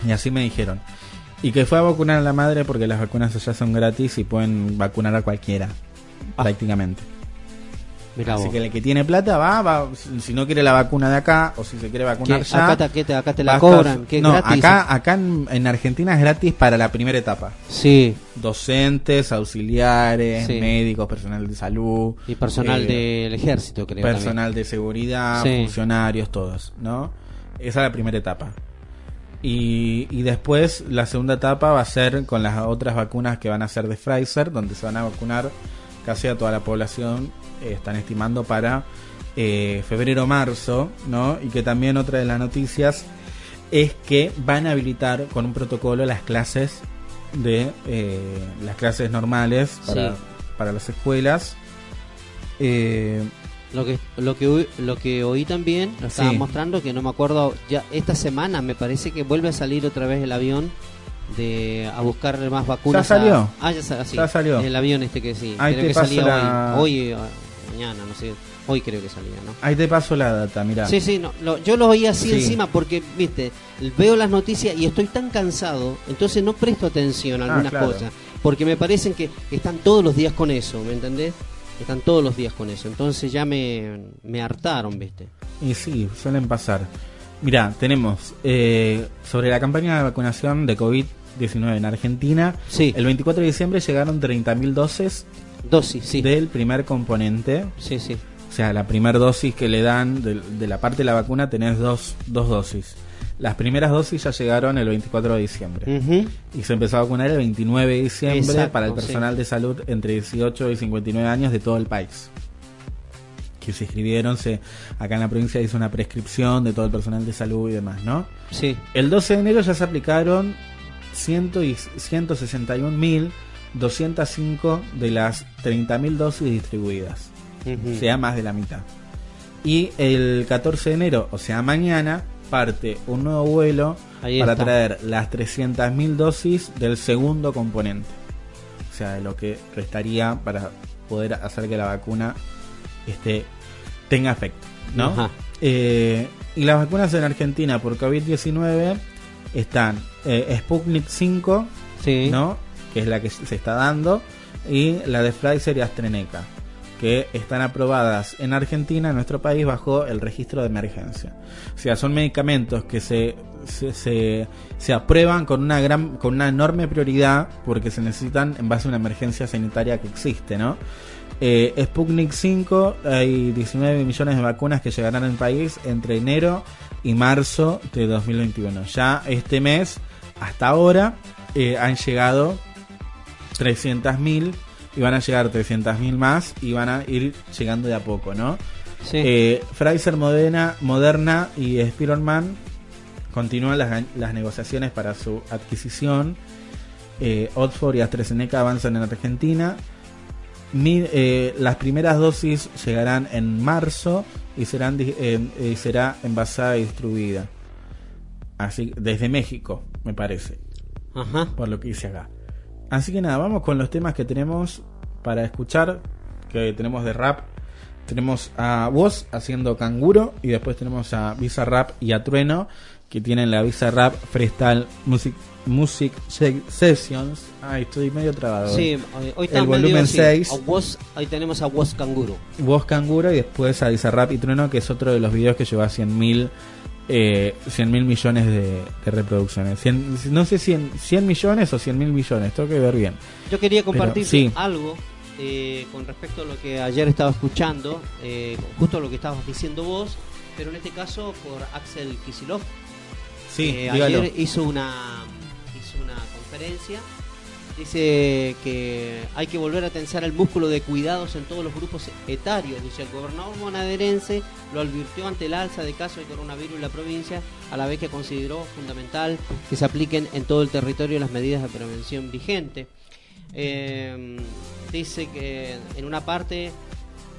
Y así me dijeron. Y que fue a vacunar a la madre porque las vacunas allá son gratis y pueden vacunar a cualquiera. Prácticamente. Mirá Así vos. que el que tiene plata va, va, si no quiere la vacuna de acá o si se quiere vacunar ¿Qué? ya. acá, te, acá te- la cobran que no, gratis acá, acá en, en Argentina es gratis para la primera etapa. sí docentes, auxiliares, Sí. médicos, personal de salud, y personal eh, del ejército creo personal de seguridad, Sí. funcionarios, todos, ¿no? Esa es la primera etapa. Y, y después la segunda etapa va a ser con las otras vacunas que van a ser de Pfizer, donde se van a vacunar casi a toda la población, eh, están estimando para eh, febrero-marzo, ¿no? Y que también otra de las noticias es que van a habilitar con un protocolo las clases de eh, las clases normales para, Sí. para las escuelas. Eh, Lo que lo que lo que oí también lo estaba Sí. mostrando que no me acuerdo ya esta semana me parece que vuelve a salir otra vez el avión de a buscar más vacunas. ¿Ya salió? a- ah, ya, sa- sí, Ya salió. El avión este que sí. Ahí creo te que salía la- hoy, hoy mañana, no sé. Hoy creo que salía, ¿no? ahí te paso la data, mira. Sí, sí, no, lo- yo lo oí así Sí. encima porque, viste, veo las noticias y estoy tan cansado, entonces no presto atención a Ah, algunas claro. cosas, porque me parecen que están todos los días con eso, ¿me entendés? Están todos los días con eso, entonces ya me, me hartaron, viste. Y sí, suelen pasar. Mira, tenemos eh, sobre la campaña de vacunación de COVID-19 en Argentina. Sí. El 24 de diciembre llegaron 30.000 dosis Dosis, sí. del primer componente. Sí, sí. O sea, la primera dosis que le dan de, de la parte de la vacuna tenés dos, dos dosis. Las primeras dosis ya llegaron el 24 de diciembre. Y se empezó a vacunar el 29 de diciembre Exacto, para el sí. personal de salud entre 18 y 59 años de todo el país. Que se inscribieron, se, acá en la provincia hizo una prescripción de todo el personal de salud y demás, ¿no? Sí. El 12 de enero ya se aplicaron 100 y 161.205 de las 30.000 dosis distribuidas. O sea, más de la mitad. Y el 14 de enero, o sea, mañana, parte un nuevo vuelo Ahí para está. traer las 300.000 dosis del segundo componente. O sea, de lo que restaría para poder hacer que la vacuna este, tenga efecto. ¿no? Ajá. Eh, y las vacunas en Argentina por COVID-19 están eh, Sputnik 5, Sí. ¿no? Que es la que se está dando, y la de Pfizer y AstraZeneca, que están aprobadas en Argentina, en nuestro país, bajo el registro de emergencia. O sea, son medicamentos que se, se, se, aprueban con una, gran, con una enorme prioridad porque se necesitan en base a una emergencia sanitaria que existe, ¿no? Eh, Sputnik 5, hay 19 millones de vacunas que llegarán al país entre enero y marzo de 2021. Ya este mes, hasta ahora, eh, han llegado 300.000 y van a llegar 300.000 más y van a ir llegando de a poco, ¿no? Sí. Eh, Pfizer, Moderna, Moderna y Spironman continúan las, las negociaciones para su adquisición. Eh, Oxford y AstraZeneca avanzan en Argentina. Mi- eh, las primeras dosis llegarán en marzo y serán eh, eh, será envasada y distribuida. Así desde México, me parece Ajá. por lo que hice acá. Así que nada, vamos con los temas que tenemos para escuchar, que tenemos de rap. Tenemos a Woz haciendo Canguro y después tenemos a Visa Rap y a Trueno que tienen la Visa Rap Freestyle Music, Music Se- Sessions. Ay, estoy medio trabado. Sí, hoy. hoy, hoy El volumen así. 6. A Woz- ahí tenemos a Woz Canguro. Woz Canguro y después a Visa Rap y Trueno que es otro de los videos que lleva 100 mil eh, 100 mil millones de, de reproducciones. 100 no sé si 100 millones o 100 mil millones, tengo que ver bien. Yo quería compartir sí. algo eh, con respecto a lo que ayer estaba escuchando, eh, justo lo que estabas diciendo vos, pero en este caso por Axel Kisilov. Sí, ayer hizo una, hizo una conferencia. Dice que hay que volver a tensar el músculo de cuidados en todos los grupos etarios. Dice el gobernador bonaerense lo advirtió ante el alza de casos de coronavirus en la provincia, a la vez que consideró fundamental que se apliquen en todo el territorio las medidas de prevención vigentes. Eh, dice que en una parte,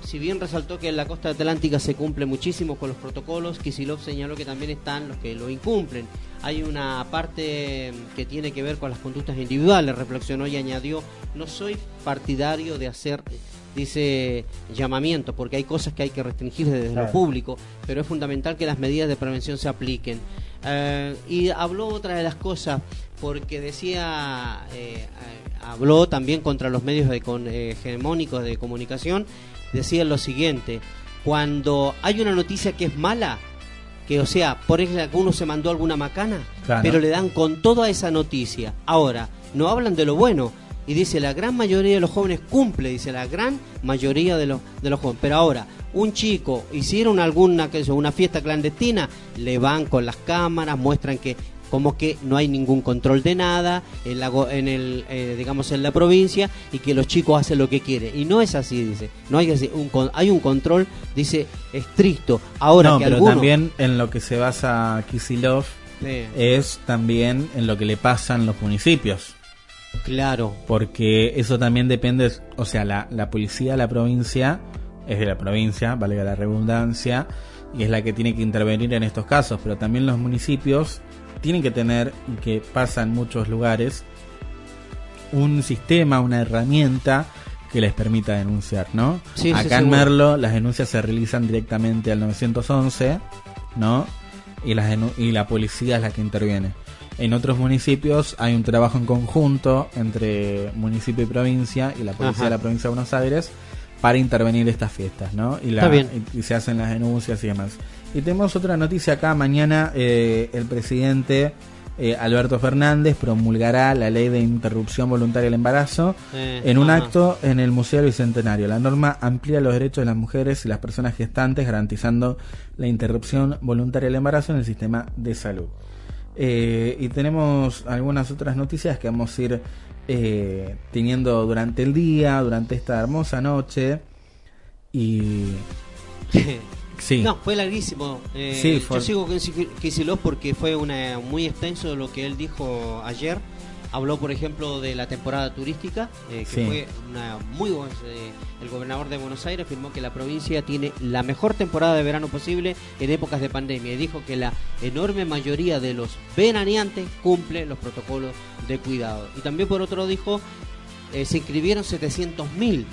si bien resaltó que en la costa atlántica se cumple muchísimo con los protocolos, Kisilov señaló que también están los que lo incumplen. Hay una parte que tiene que ver con las conductas individuales, reflexionó y añadió, no soy partidario de hacer, dice, llamamiento, porque hay cosas que hay que restringir desde Claro. lo público, pero es fundamental que las medidas de prevención se apliquen. Eh, y habló otra de las cosas, porque decía, eh, eh, habló también contra los medios de con- eh, hegemónicos de comunicación, decía lo siguiente, cuando hay una noticia que es mala, que o sea, por ejemplo, uno se mandó alguna macana, Claro. pero le dan con toda esa noticia. Ahora, no hablan de lo bueno. Y dice, la gran mayoría de los jóvenes cumple, dice, la gran mayoría de los, de los jóvenes. Pero ahora, un chico, hicieron alguna, yo, una fiesta clandestina, le van con las cámaras, muestran que como que no hay ningún control de nada en la, en el, eh, digamos, en la provincia y que los chicos hacen lo que quieren. Y no es así, dice. No hay así. Un, hay un control, dice, estricto. Ahora no, que pero algunos... también en lo que se basa Kisilov Sí, es también en lo que le pasa en los municipios. claro. Porque eso también depende, o sea, la, la policía de la provincia es de la provincia, valga la redundancia, y es la que tiene que intervenir en estos casos, pero también los municipios tienen que tener, y que pasa en muchos lugares, un sistema, una herramienta que les permita denunciar, ¿no? Sí, sí, Acá en seguro. Merlo las denuncias se realizan directamente al 911, ¿no? Y, las y la policía es la que interviene. En otros municipios hay un trabajo en conjunto entre municipio y provincia y la policía Ajá. de la provincia de Buenos Aires para intervenir estas fiestas, ¿no? Y, la- Está bien. y- y se hacen las denuncias y demás. Y tenemos otra noticia acá. Mañana eh, el presidente eh, Alberto Fernández promulgará la ley de interrupción voluntaria del embarazo Eh, en un ajá. acto en el Museo del Bicentenario. La norma amplía los derechos de las mujeres y las personas gestantes, garantizando la interrupción voluntaria del embarazo en el sistema de salud. Eh, y tenemos algunas otras noticias que vamos a ir teniendo durante el día, durante esta hermosa noche. Y. Sí. No, fue larguísimo. Eh, Sí, fue- Yo sigo con Kicillof porque fue una, muy extenso lo que él dijo ayer. Habló, por ejemplo, de la temporada turística, eh, que Sí. fue una muy buena. eh, el gobernador de Buenos Aires afirmó que la provincia tiene la mejor temporada de verano posible en épocas de pandemia y dijo que la enorme mayoría de los veraneantes cumple los protocolos de cuidado. Y también, por otro, dijo se inscribieron 700.000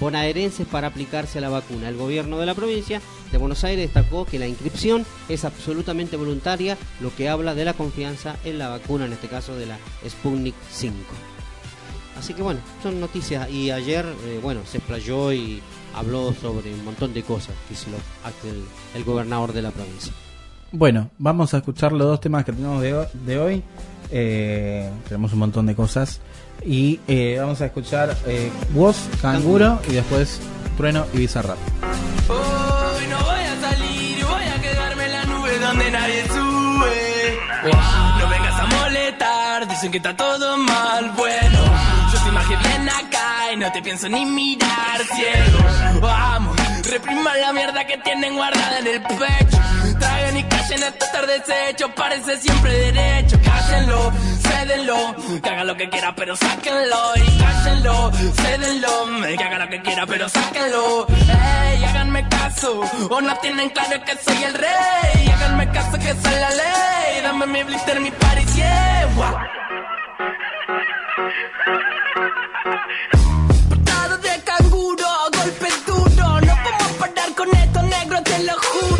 bonaerenses para aplicarse a la vacuna. El gobierno de la provincia de Buenos Aires destacó que la inscripción es absolutamente voluntaria, lo que habla de la confianza en la vacuna, en este caso de la Sputnik 5. Así que bueno, son noticias. Y ayer, eh, bueno, se explayó y habló sobre un montón de cosas, Kicillof, el, el gobernador de la provincia. Bueno, vamos a escuchar los dos temas que tenemos de hoy. Eh, tenemos un montón de cosas. Y eh, vamos a escuchar eh, Woz, Canguro y después Trueno y Bizarrap. Hoy no voy a salir, voy a quedarme en la nube donde nadie sube. No vengas a molestar, dicen que está todo mal. Bueno, yo te imagino bien acá y no te pienso ni mirar, ciego. Vamos, repriman la mierda que tienen guardada en el pecho. Traigan y callen a estar deshecho, parece siempre derecho. Cállenlo, cédenlo, que haga lo que quiera, pero sáquenlo. Y cállenlo, cédenlo, que haga lo que quiera, pero sáquenlo. Ey, háganme caso, o no tienen claro que soy el rey. Háganme caso que soy la ley. Dame mi blister, mi party, yeah. Guau. Portado de canguro, golpe duro. No podemos parar con esto, negro, te lo juro.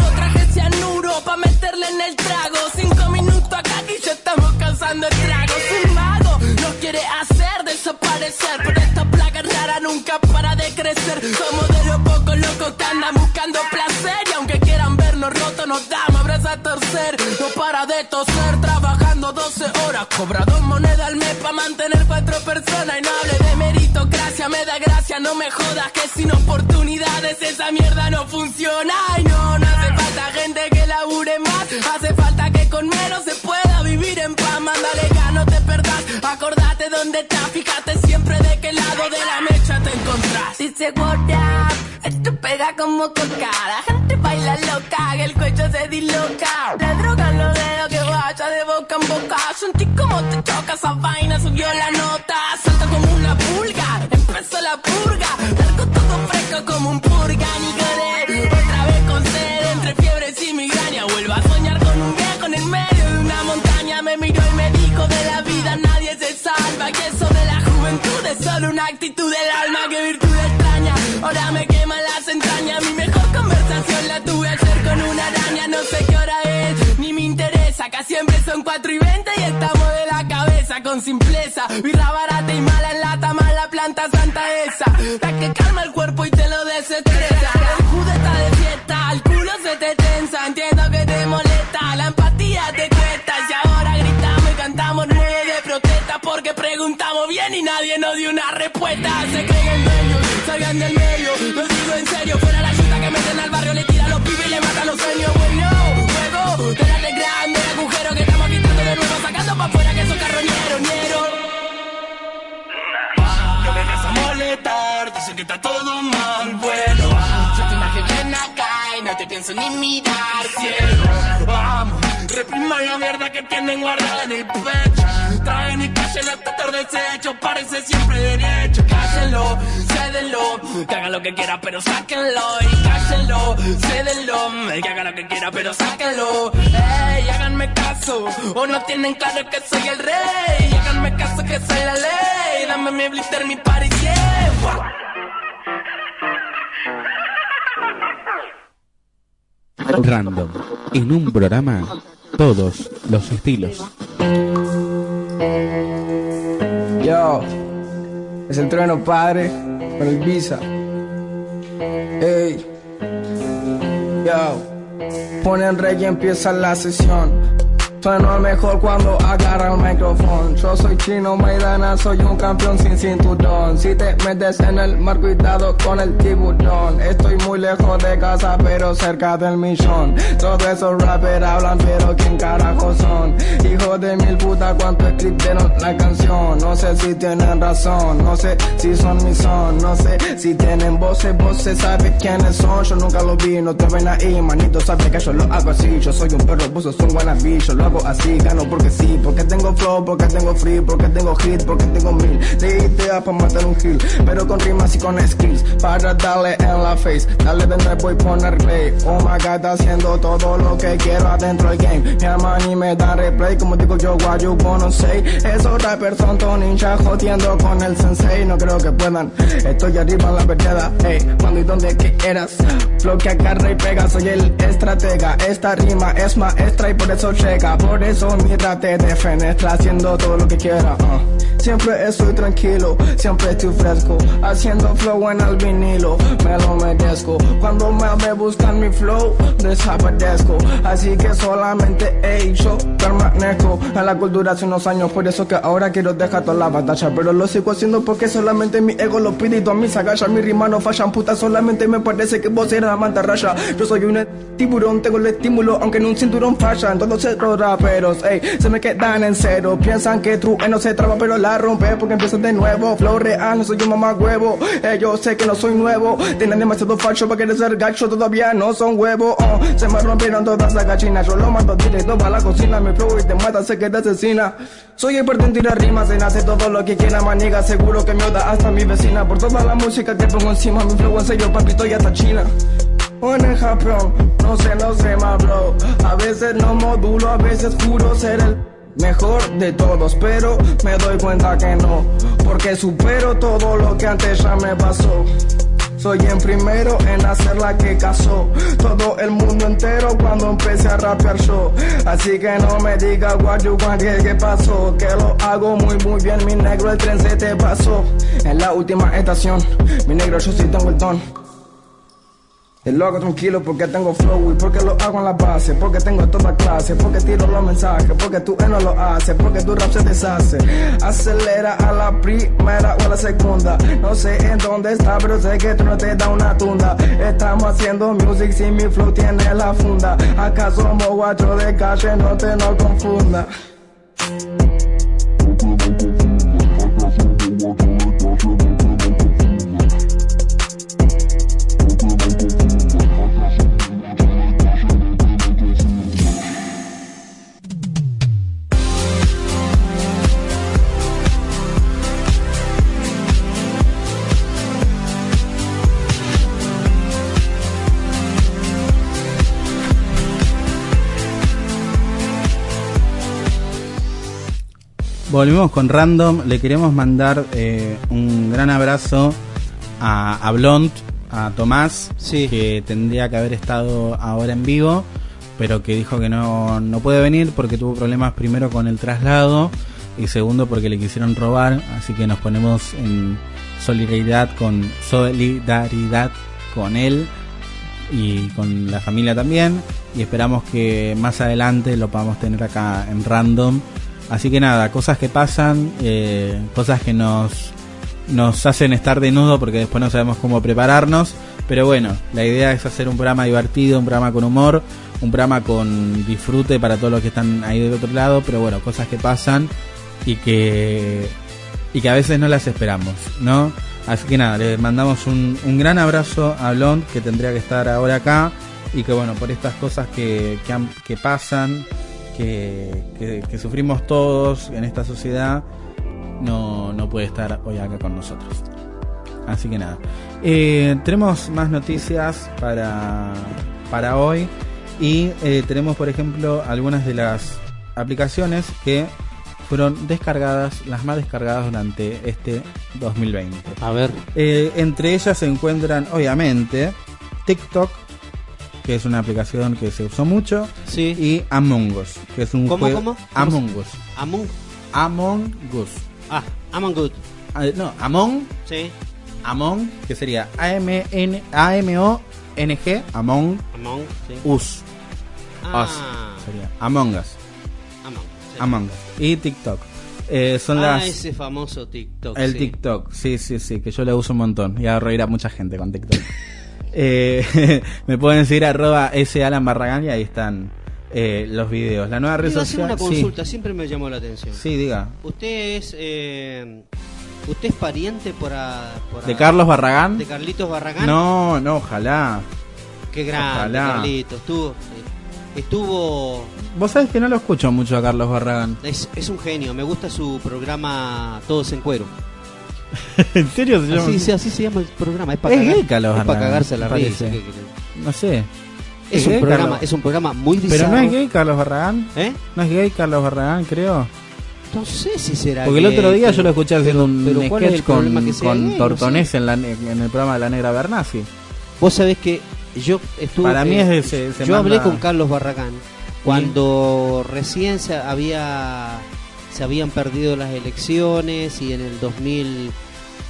Estamos causando tragos. Un mago nos quiere hacer desaparecer. Pero esta plaga rara nunca para de crecer. Somos de los pocos locos que andan buscando placer. Y aunque quieran vernos rotos, nos damos abrazos a torcer. No para de toser, trabajando 12 horas. Cobra dos monedas al mes pa' mantener cuatro personas. Y no hable de meritocracia, me da gracia, no me jodas. Que sin oportunidades esa mierda no funciona. Ay, no, no hace falta gente que labure más. Hace falta que con menos se pueda Mándale gas, no te perdás. Acordate dónde estás, fíjate siempre de qué lado de la mecha te encontrás. Dice what up, esto pega como coca. La gente baila loca, que el cuello se disloca. La droga los dedos que vaya de boca en boca. Sentí como te choca esa vaina, subió la nota. Salta como una pulga, empezó la purga. Solo una actitud del alma. Que virtud extraña, ahora me queman las entrañas. Mi mejor conversación la tuve ayer con una araña. No sé qué hora es, ni me interesa. Acá siempre son 4 y 20 y estamos de la cabeza con simpleza. Birra barata y mala en lata, mala planta santa esa. La que calma el cuerpo y te lo desestresa. Y nadie nos dio una respuesta. Se creen dueños, salgan del medio. Lo digo en serio, fuera la chuta que meten al barrio, le tira a los pibes y le matan los sueños. Bueno, juego, de la grande agujero que estamos quitando de nuevo, sacando pa' afuera que son carroñeros, ñero. No vengas a molestar, dicen que está todo mal, bueno. Yo te imagino acá y no te pienso ni mirar, ciego. Vamos, repriman la mierda que tienen guardada en el pecho. Traen y callen hasta estar deshecho, parece siempre derecho. Cállenlo, cédenlo, que haga lo que quiera, pero sáquenlo. Y cállenlo, cédenlo, que haga lo que quiera, pero sáquenlo. Ey, háganme caso, o no tienen claro que soy el rey. Háganme caso que soy la ley. Dame mi blister, mi party, yeah. Random. En un programa, todos los estilos. Yo, es el trueno padre con el visa. Ey, yo, ponen rey y empieza la sesión. Sueno mejor cuando agarra el micrófono. Yo soy chino Maidana, soy un campeón sin cinturón. Si te metes en el mar, cuidado con el tiburón. Estoy muy lejos de casa, pero cerca del millón. Todos esos rappers hablan, pero ¿quién carajo son? Hijos de mil putas, cuánto escribieron la canción. No sé si tienen razón, no sé si son mi son. No sé si tienen voces, voces, sabes quiénes son. Yo nunca lo vi, no te ven ahí, manito, sabes que yo lo hago así. Yo soy un perro, vos sos un wannabe, yo así, gano porque sí, porque tengo flow, porque tengo free, porque tengo hit, porque tengo mil de ideas para matar un hill, pero con rimas y con skills, para darle en la face, darle de nuevo y poner play. Oh my god, haciendo todo lo que quiero adentro del game. Mi hermano y me da replay, como digo yo, what you wanna say. Esos rappers son todo ninja jodiendo con el sensei, no creo que puedan. Estoy arriba en la vereda, hey, cuando y donde quieras. Flow que agarra y pega, soy el estratega. Esta rima es maestra y por eso llega. Por eso mírate de fenestra haciendo todo lo que quiera. uh. Siempre estoy tranquilo, siempre estoy fresco. Haciendo flow en el vinilo, me lo merezco. Cuando me, me buscan mi flow, desaparezco. Así que solamente hey, yo permanezco en la cultura hace unos años. Por eso que ahora quiero dejar toda la batalla. Pero lo sigo haciendo porque solamente mi ego lo pide y todas mis agallas. Mis rimas no fallan, puta. Solamente me parece que vos eres la mantarraya. Yo soy un tiburón, tengo el estímulo, aunque en un cinturón fallan. Todos esos raperos, ey, se me quedan en cero. Piensan que no se traba, pero la rompe porque empiezan de nuevo. Flow real, no soy un mamá huevo. Eh, yo sé que no soy nuevo. Tienen demasiado falso para querer ser gacho, todavía no son huevos. oh. Se me rompieron todas las gallinas. Yo lo mando directo para la cocina. Mi flow y te mata, sé que te asesina. Soy el en tirar rimas, en hace todo lo que quiera, maniga. Seguro que me oda hasta mi vecina. Por toda la música que pongo encima, mi flow en serio, papito, y hasta China. En el Japón, no sé, no sé, más bro. A veces no modulo, a veces juro ser el mejor de todos, pero me doy cuenta que no, porque supero todo lo que antes ya me pasó. Soy en primero en hacer la que casó todo el mundo entero cuando empecé a rapear yo. Así que no me diga what you want, que pasó, que lo hago muy muy bien, mi negro el tren se te pasó. En la última estación, mi negro yo sí tengo el. Te lo hago tranquilo porque tengo flow y porque lo hago en la base, porque tengo toda clase, porque tiro los mensajes, porque tú no lo haces, porque tu rap se deshace. Acelera a la primera o a la segunda. No sé en dónde está, pero sé que tú no te da una tunda. Estamos haciendo music si mi flow tiene la funda. Acá somos guacho de calle, no te no confunda. Volvimos con Random. Le queremos mandar eh, un gran abrazo a, a Blond, a Tomás, que tendría que haber estado ahora en vivo, pero que dijo que no, no puede venir porque tuvo problemas primero con el traslado y segundo porque le quisieron robar. Así que nos ponemos en solidaridad con solidaridad con él y con la familia también. Y esperamos que más adelante lo podamos tener acá en Random. Así que nada, cosas que pasan, eh, cosas que nos, nos hacen estar de nudo porque después no sabemos cómo prepararnos. Pero bueno, la idea es hacer un programa divertido, un programa con humor, un programa con disfrute para todos los que están ahí del otro lado. Pero bueno, cosas que pasan y que, y que a veces no las esperamos, ¿no? Así que nada, le mandamos un, un gran abrazo a Blond que tendría que estar ahora acá y que bueno, por estas cosas que, que pasan, que, que- que sufrimos todos en esta sociedad, no, no puede estar hoy acá con nosotros. Así que nada. Eh, tenemos más noticias para, para hoy y eh, tenemos, por ejemplo, algunas de las aplicaciones que fueron descargadas, las más descargadas durante este 2020. A ver. Eh, entre ellas se encuentran, obviamente, TikTok, que es una aplicación que se usó mucho, y Among Us, que es un ¿Cómo, juego. cómo? Among Us. Among. Among Us. Ah, Among. Ah, no, Among. Sí. Among, que sería A-M-N A-M-O-N-G, Among Among, sí. Us. Ah. Us sería Among Us. Among Us. Among Us. Y TikTok. Eh, son ah, las... ese famoso TikTok. El sí. TikTok, sí, sí, sí, que yo le uso un montón y hago reír a mucha gente con TikTok. Eh, me pueden seguir arroba Alan Barragán y ahí están eh, los videos. La nueva red social. una sí. consulta, siempre me llamó la atención. Sí, diga. ¿Usted es eh, usted es pariente por, a- por a- ¿De Carlos Barragán? de Carlitos Barragán? No, no, ojalá. Qué grande, Ojalá. Carlitos. Estuvo estuvo Vos sabés que no lo escucho mucho a Carlos Barragán. es, es un genio, me gusta su programa Todos en cuero. ¿En serio se llama? Así, sí, así se llama el programa, es para Es cagar- gay, Carlos es para cagarse la risa. No sé. Es un programa, Carlos? es un programa muy Pero bizarro. no es gay Carlos Barragán. ¿Eh? No es gay Carlos Barragán, creo. No sé si será Porque el otro día pero- yo lo escuché haciendo un pero ¿cuál es sketch con, con gay? No Tortonés sé. en, la, en el programa de La Negra Bernasi. Vos sabés que yo estuve. Para mí eh, es de- se- se yo hablé con Carlos Barragán cuando recién se había se habían perdido las elecciones y en el 2000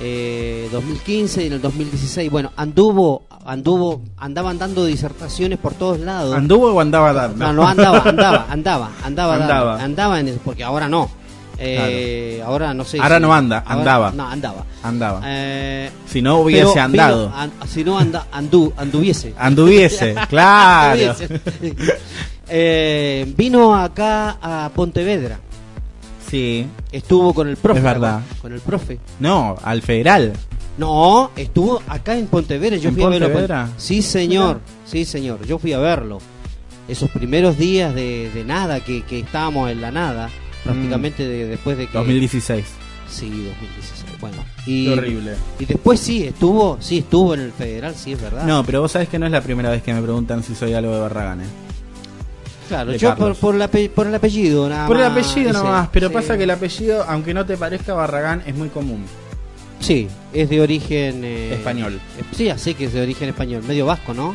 eh, 2015 y en el 2016 bueno anduvo anduvo andaban dando disertaciones por todos lados ¿Anduvo o andaba dando? no no andaba andaba andaba andaba dando, Andaba. andaba en eso, porque ahora no Eh, ahora no sé Ahora si- no anda, ahora- andaba. no andaba Andaba. Eh, si no hubiese pero andado. an- si no anda, andu, anduviese. Anduviese, claro. Anduviese. Eh, vino acá a Pontevedra. Sí. Estuvo con el profe. Es verdad. Con el profe. No, al federal. No, estuvo acá en Pontevedra. Yo ¿En fui a verlo. Pontevedra? Sí, señor. Sí, señor. Yo fui a verlo. Esos primeros días de, de nada, que, que estábamos en la nada, prácticamente de- después de que... 2016. Sí, 2016. Bueno. Y, Qué horrible. Y después sí, estuvo, sí, estuvo en el federal, sí, es verdad. No, pero vos sabés que no es la primera vez que me preguntan si soy algo de Barragán. ¿eh? Claro, yo por, por, el ape- por el apellido, nada Por el más, apellido ese, nomás, pero sí. pasa que el apellido, aunque no te parezca Barragán, es muy común. Sí, es de origen... eh, Español. eh, Sí, así que es de origen español, medio vasco, ¿no?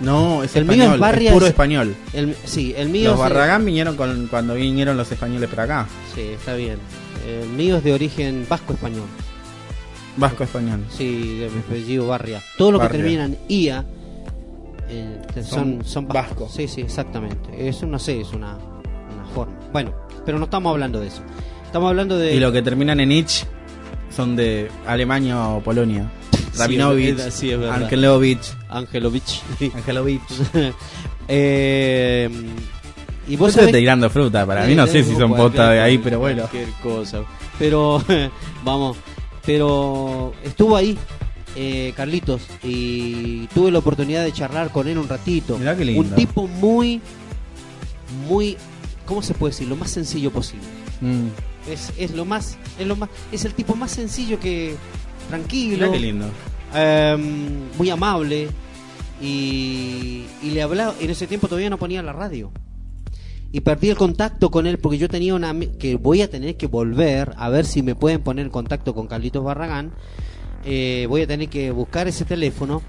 No, es El mío español, es Barrias- es puro español. El, sí, el mío Los es Barragán vinieron con, cuando vinieron los españoles para acá. Sí, está bien. El mío es de origen vasco-español. Vasco español. Sí, de mi apellido Barria. Todo lo que termina en IA eh, son, Son vascos. Sí, sí, exactamente. Eso no sé, es una, una forma. Bueno, pero no estamos hablando de eso. Estamos hablando de... Y lo que terminan en Ich son de Alemania o Polonia. Rabinovich, sí, verdad. Angelovich. Angelovich. Angelovich. eh, y vos estás tirando fruta, para mí Eh, no sé si son posta de ahí, pero bueno. Cualquier cosa. Pero, vamos, pero estuvo ahí eh, Carlitos y tuve la oportunidad de charlar con él un ratito. Mirá qué lindo. Un tipo muy, muy, ¿cómo se puede decir? Lo más sencillo posible. Mm. Es, es lo más, es lo más, es el tipo más sencillo que tranquilo. Mirá qué lindo. Em, muy amable y, y le hablaba en ese tiempo todavía no ponía la radio y perdí el contacto con él porque yo tenía una que voy a tener que volver a ver si me pueden poner en contacto con Carlitos Barragán Eh, voy a tener que buscar ese teléfono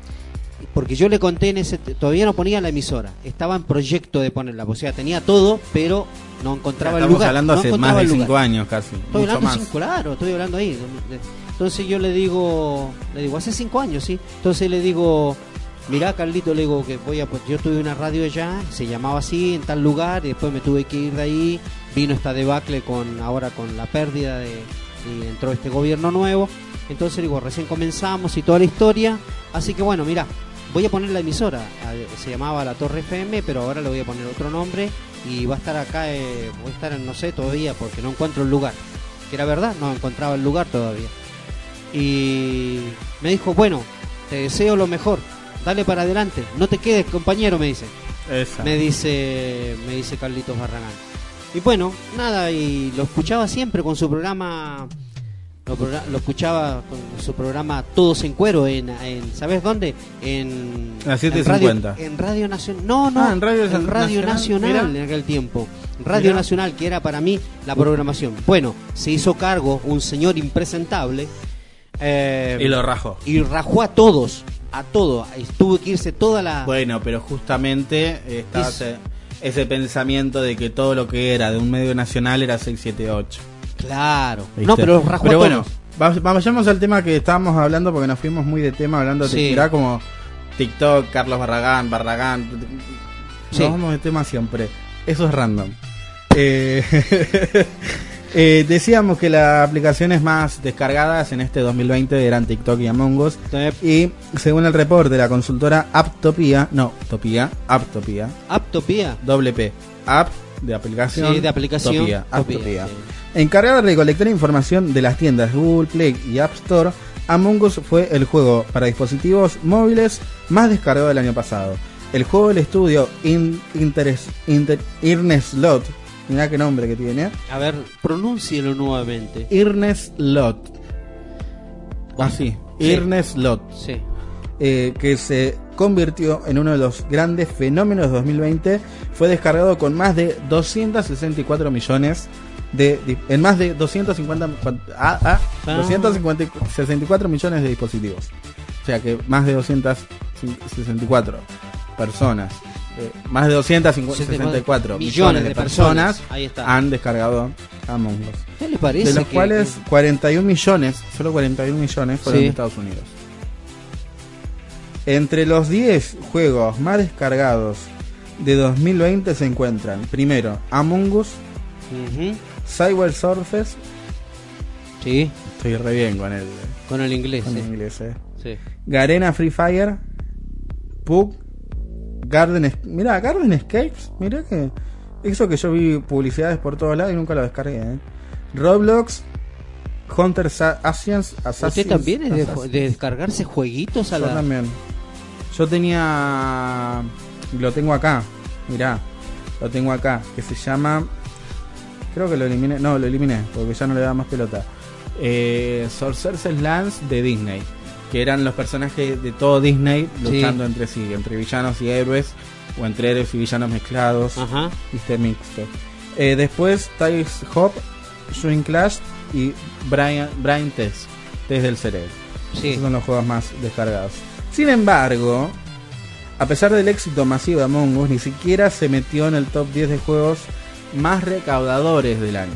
porque yo le conté en ese todavía no ponía la emisora estaba en proyecto de ponerla o sea tenía todo pero no encontraba el Estamos lugar hablando no hace más de cinco años casi. Estoy mucho hablando más. cinco, claro, estoy hablando ahí. Entonces yo le digo, le digo, hace cinco años, sí. Entonces le digo, mirá Carlito, le digo que voy a, pues yo tuve una radio allá, se llamaba así, en tal lugar, y después me tuve que ir de ahí, vino esta debacle con, ahora con la pérdida de, y entró este gobierno nuevo. Entonces digo, recién comenzamos y toda la historia. Así que bueno, mira, voy a poner la emisora. a- Se llamaba La Torre FM, pero ahora le voy a poner otro nombre y va a estar acá, eh, voy a estar en no sé todavía porque no encuentro el lugar. Que era verdad, no encontraba el lugar todavía. Y me dijo, bueno, te deseo lo mejor, dale para adelante, no te quedes compañero, me dice. Esa. Me dice, me dice Carlitos Barragán. Y bueno, nada, y lo escuchaba siempre con su programa, lo, lo escuchaba con su programa Todos en Cuero, en, en ¿sabes dónde? En, La en 750. Radio, en Radio Nacional. No, no, Ah, en Radio en Radio Nacional, en aquel tiempo. Radio Mira. Nacional, que era para mí la programación. Bueno, se hizo cargo un señor impresentable. eh, Y lo rajó. y rajó a todos, a todo. Tuvo que irse toda la. Bueno, pero justamente estaba Es- ese, ese pensamiento de que todo lo que era de un medio nacional era 678. Claro. ¿viste? No, pero Pero bueno, vayamos al tema que estábamos hablando porque nos fuimos muy de tema hablando de Sí. como TikTok, Carlos Barragán, Barragán. Nos Sí. vamos de tema siempre. Eso es random. Eh, eh, decíamos que las aplicaciones más descargadas en este 2020 eran TikTok y Among Us. Y según el report de la consultora Aptopia, no, Topia, Aptopia, Aptopía. doble P, App de aplicación, Sí, de aplicación, Topia, Topia, Aptopia. sí. Encargada de recolectar información de las tiendas Google Play y App Store, Among Us fue el juego para dispositivos móviles más descargado del año pasado. El juego del estudio In, Interes- Inter- Irnes Lot, mirá qué nombre que tiene, A ver, pronúncielo nuevamente. Irnes Lot. Así, Sí. Irnes Lot. Sí. eh, que se convirtió en uno de los grandes fenómenos de 2020, fue descargado con más de 264 millones de, di- en más de 250 cuan- ah, ah, Ah. 264 millones de dispositivos. O sea que más de 264 personas, eh, más de 264 millones de personas Ahí está. han descargado Among Us. ¿Qué le parece? De los que- cuales 41 millones, solo 41 millones fueron Sí. de Estados Unidos. Entre los 10 juegos más descargados de 2020 se encuentran, primero, Among Us, Ujú. Cyber Surface, Sí, estoy re bien con el, con el inglés. con el inglés, eh. Sí. Garena Free Fire, Pug, Garden, mirá, Garden Escapes, mirá que eso que yo vi publicidades por todos lados y nunca lo descargué, eh. Roblox, Hunter Sa- Assassins, ¿Usted también es de, descargarse jueguitos a Yo la... también. Yo tenía. Lo tengo acá. Mirá. Lo tengo acá. Que se llama. Creo que lo eliminé. No, lo eliminé. Porque ya no le da más pelota. Eh, Sorcerer's Lance de Disney. Que eran los personajes de todo Disney luchando entre sí. Entre villanos y héroes. O entre héroes y villanos mezclados. Ajá. Viste, mixto. Eh, después Tice Hop, Swing Clash y Brian, Brian Test. Test del cerebro. Sí. Esos son los juegos más descargados. Sin embargo, a pesar del éxito masivo de Among Us, ni siquiera se metió en el top 10 de juegos más recaudadores del año.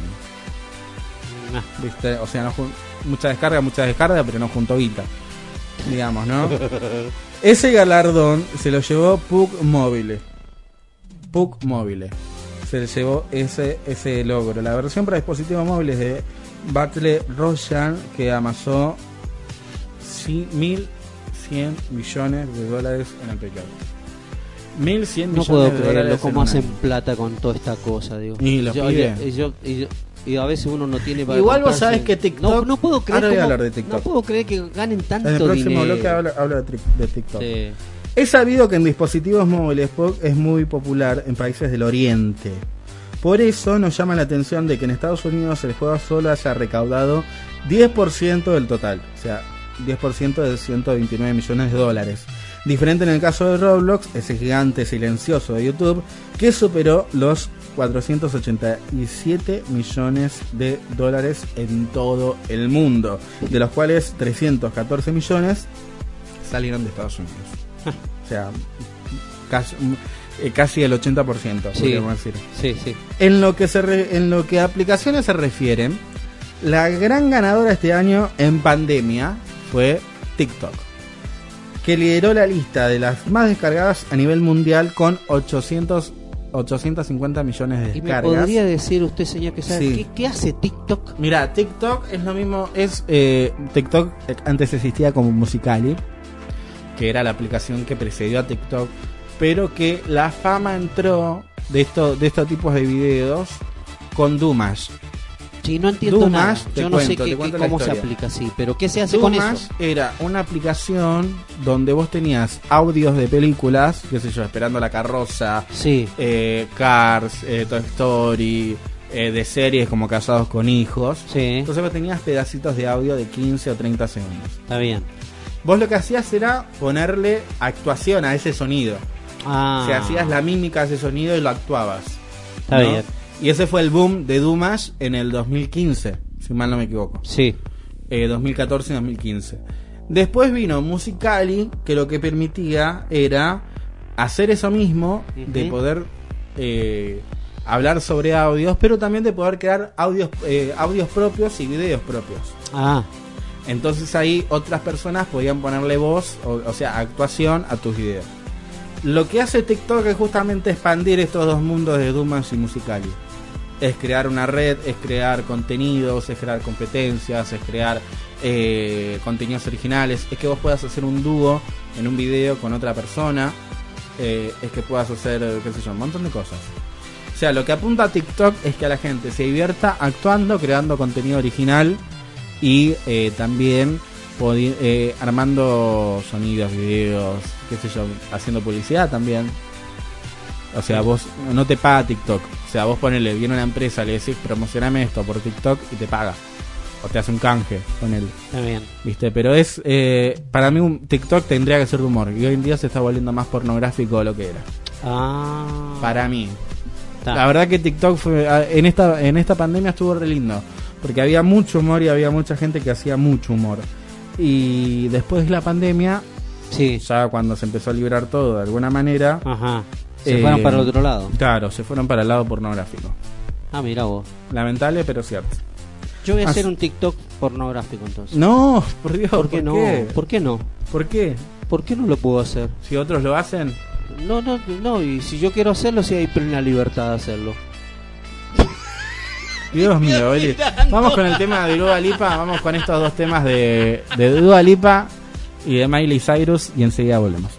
Ah, ¿Viste? O sea, no mucha descarga, mucha descarga, pero no junto guita. Digamos, ¿no? Ese galardón se lo llevó Pug Mobile. Pug Mobile. Se le llevó ese, ese logro. La versión para dispositivos móviles de Battle Royale que amasó ci- 1.100 millones de dólares en el pecado. 1.100 No millones puedo de creerlo, cómo hacen año. plata con toda esta cosa, digo. Y los Yo- y yo- y yo- y a veces uno no tiene para Igual vos sabés que TikTok- No, no puedo creer Ahora voy a hablar de TikTok. No puedo creer que ganen tanto En el próximo dinero. bloque hablo, hablo de, de TikTok. Sí. Es sabido que en dispositivos móviles es muy popular en países del Oriente. Por eso nos llama la atención de que en Estados Unidos el juego solo haya recaudado 10% del total, o sea, 10% de 129 millones de dólares. Diferente en el caso de Roblox, ese gigante silencioso de YouTube, que superó los 487 millones de dólares en todo el mundo, de los cuales 314 millones salieron de Estados Unidos. o sea, casi, eh, casi el 80%, Sí. podríamos decir. Sí, sí. En lo que se re- en lo que a aplicaciones se refiere, la gran ganadora este año en pandemia fue TikTok, que lideró la lista de las más descargadas a nivel mundial con 800 850 millones de ¿Y me descargas. podría decir usted, señor, que sabe Sí. ¿qué, qué hace TikTok? Mira, TikTok es lo mismo, es eh, TikTok eh, antes existía como Musicali, que era la aplicación que precedió a TikTok, pero que la fama entró de esto, de estos tipos de videos con Dumash. Sí, no entiendo Dumash, nada. Yo no cuento, sé qué, cómo se aplica así, pero ¿qué se hace con eso? era una aplicación donde vos tenías audios de películas, qué sé yo, Esperando la carroza, Sí. eh, Cars, eh, Toy Story, eh, de series como Casados con Hijos. Sí, Entonces vos tenías pedacitos de audio de 15 o 30 segundos. está bien. Vos lo que hacías era ponerle actuación a ese sonido. Ah, O sea, hacías la mímica a ese sonido y lo actuabas. Está ¿no? bien. Y ese fue el boom de Dumash en el 2015, si mal no me equivoco. Sí. Eh, 2014 y 2015. Después vino Musicali, que lo que permitía era hacer eso mismo, de poder eh, hablar sobre audios, pero también de poder crear audios, eh, audios propios y videos propios. Ah, Entonces ahí otras personas podían ponerle voz, o, o sea, actuación a tus videos. Lo que hace TikTok es justamente expandir estos dos mundos de Dumas y Musicali. Es crear una red, es crear contenidos, es crear competencias, es crear eh, contenidos originales, es que vos puedas hacer un dúo en un video con otra persona, eh, es que puedas hacer, qué sé yo, un montón de cosas. O sea, lo que apunta a TikTok es que a la gente se divierta actuando, creando contenido original y eh, también eh, armando sonidos, videos, qué sé yo, haciendo publicidad también. O sea, vos no te paga TikTok. O sea, vos ponele, viene una empresa, le decís promocioname esto por TikTok y te paga. O te hace un canje con él. Está bien. ¿Viste? Pero es. eh, para mí, un TikTok tendría que ser de humor. Y hoy en día se está volviendo más pornográfico de lo que era. Ah. Para mí. La verdad que TikTok fue. En esta, en esta pandemia estuvo re lindo. Porque había mucho humor y había mucha gente que hacía mucho humor. Y después de la pandemia. Sí. Ya cuando se empezó a liberar todo de alguna manera. Ajá. Se fueron para el otro lado. Claro, se fueron para el lado pornográfico. Ah, mira vos. Lamentable, pero cierto. Yo voy a Ah, hacer un TikTok pornográfico entonces. No, por Dios. ¿Por qué no? ¿Por qué no? ¿Por qué? ¿Por qué no lo puedo hacer? Si otros lo hacen. No, no, no. Y si yo quiero hacerlo, sí hay plena libertad de hacerlo. Dios mío, oye. Vamos con el tema de Dua Lipa, vamos con estos dos temas de, de Dua Lipa y de Miley Cyrus y enseguida volvemos.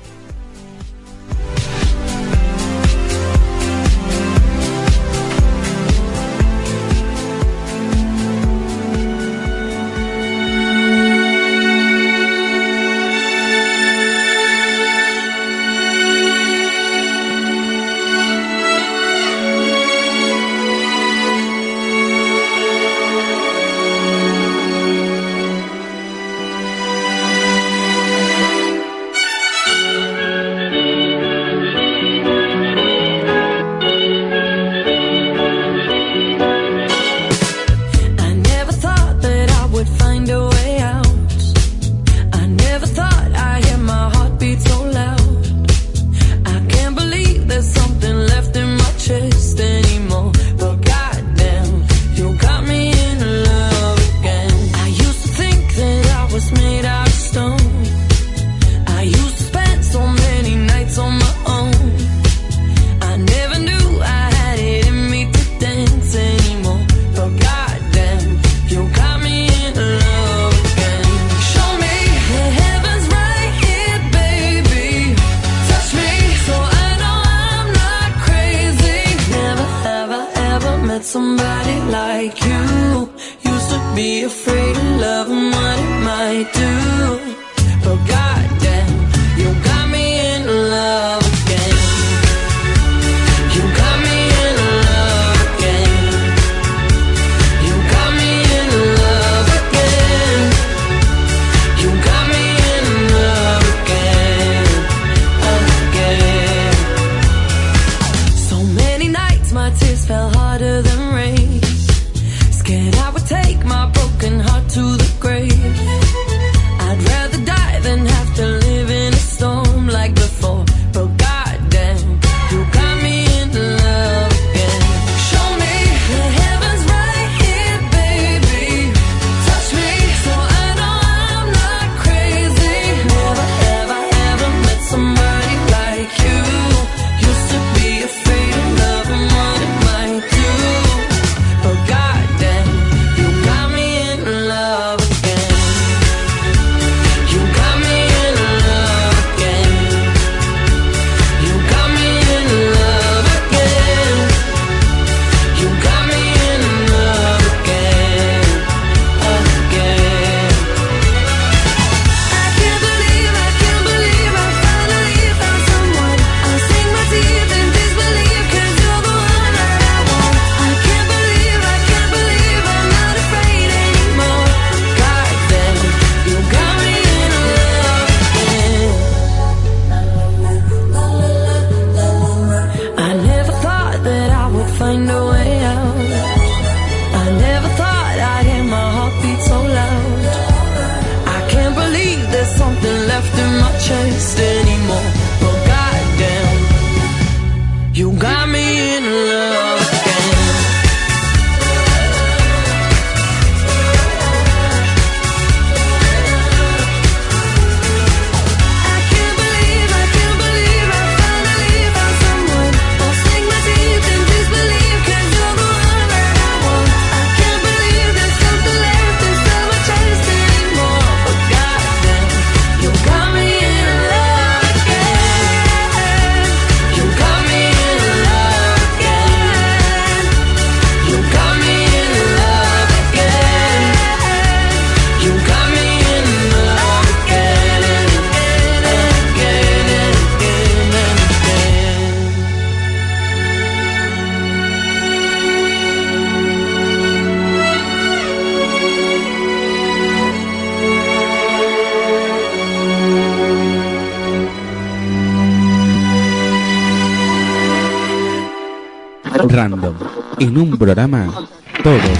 Programa, todos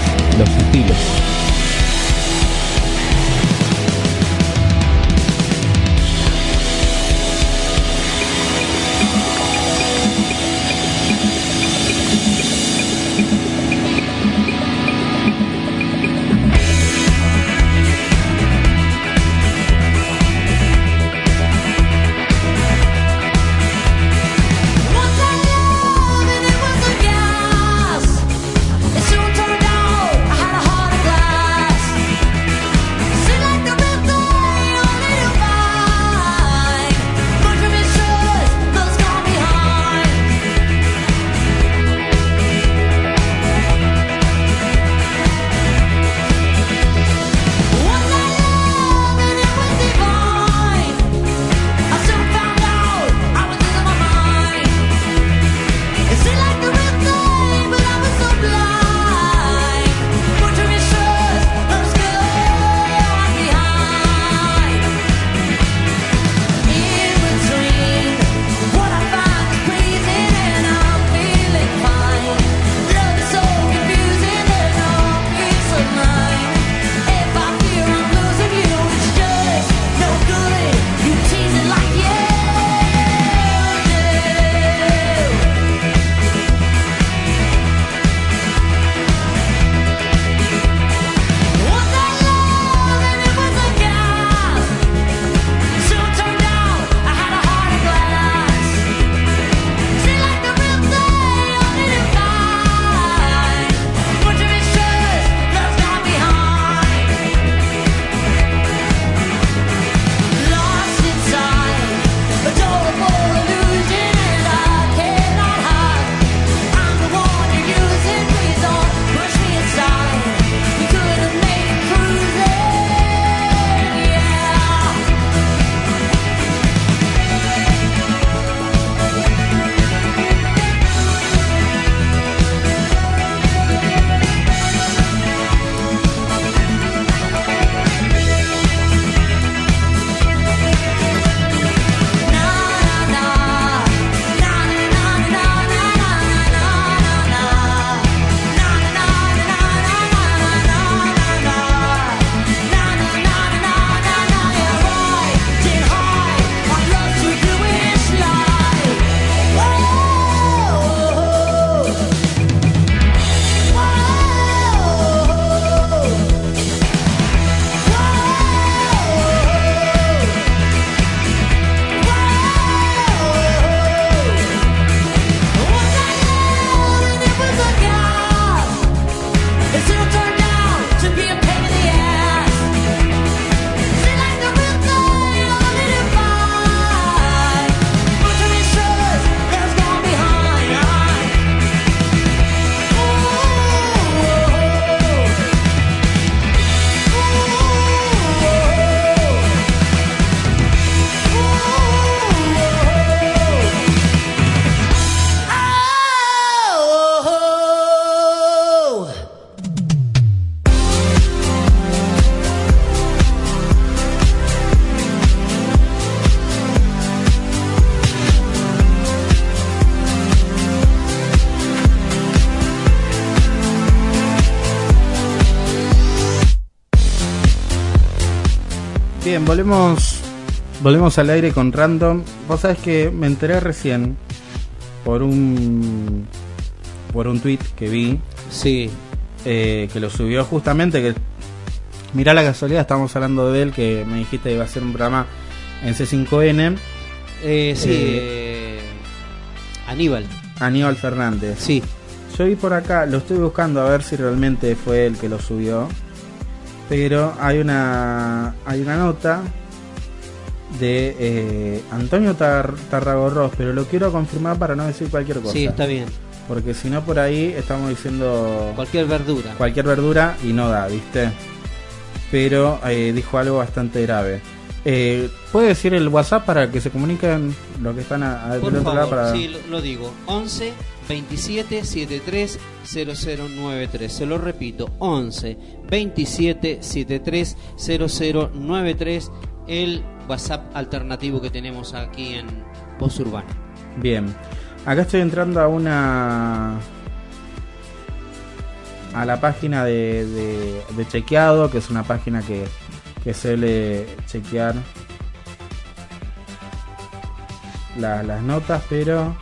volvemos volvemos al aire con Random. Vos sabés que me enteré recién por un por un tweet que vi. Sí. eh, que lo subió justamente que mirá la casualidad, estábamos hablando de él que me dijiste que iba a ser un programa en C5N. Eh, sí, Eh, eh, Aníbal. Aníbal Fernández. Sí. Yo vi por acá, lo estoy buscando a ver si realmente fue el que lo subió. Pero hay una hay una nota de eh, Antonio Tar- Tarragorros, pero lo quiero confirmar para no decir cualquier cosa. Sí, está bien. Porque si no por ahí estamos diciendo Cualquier verdura. cualquier verdura y no da, ¿viste? Pero eh, dijo algo bastante grave. Eh, ¿Puede decir el WhatsApp para que se comuniquen los que están a, a- del Por otro lado? favor, Para... sí, lo, lo digo. 11 27 73 0093. Se lo repito. 11 27 73 0093. El WhatsApp alternativo que tenemos aquí en Voz Urbana. Bien. Acá estoy entrando a una a la página de, de- de chequeado, que es una página que, que suele chequear la- las notas, pero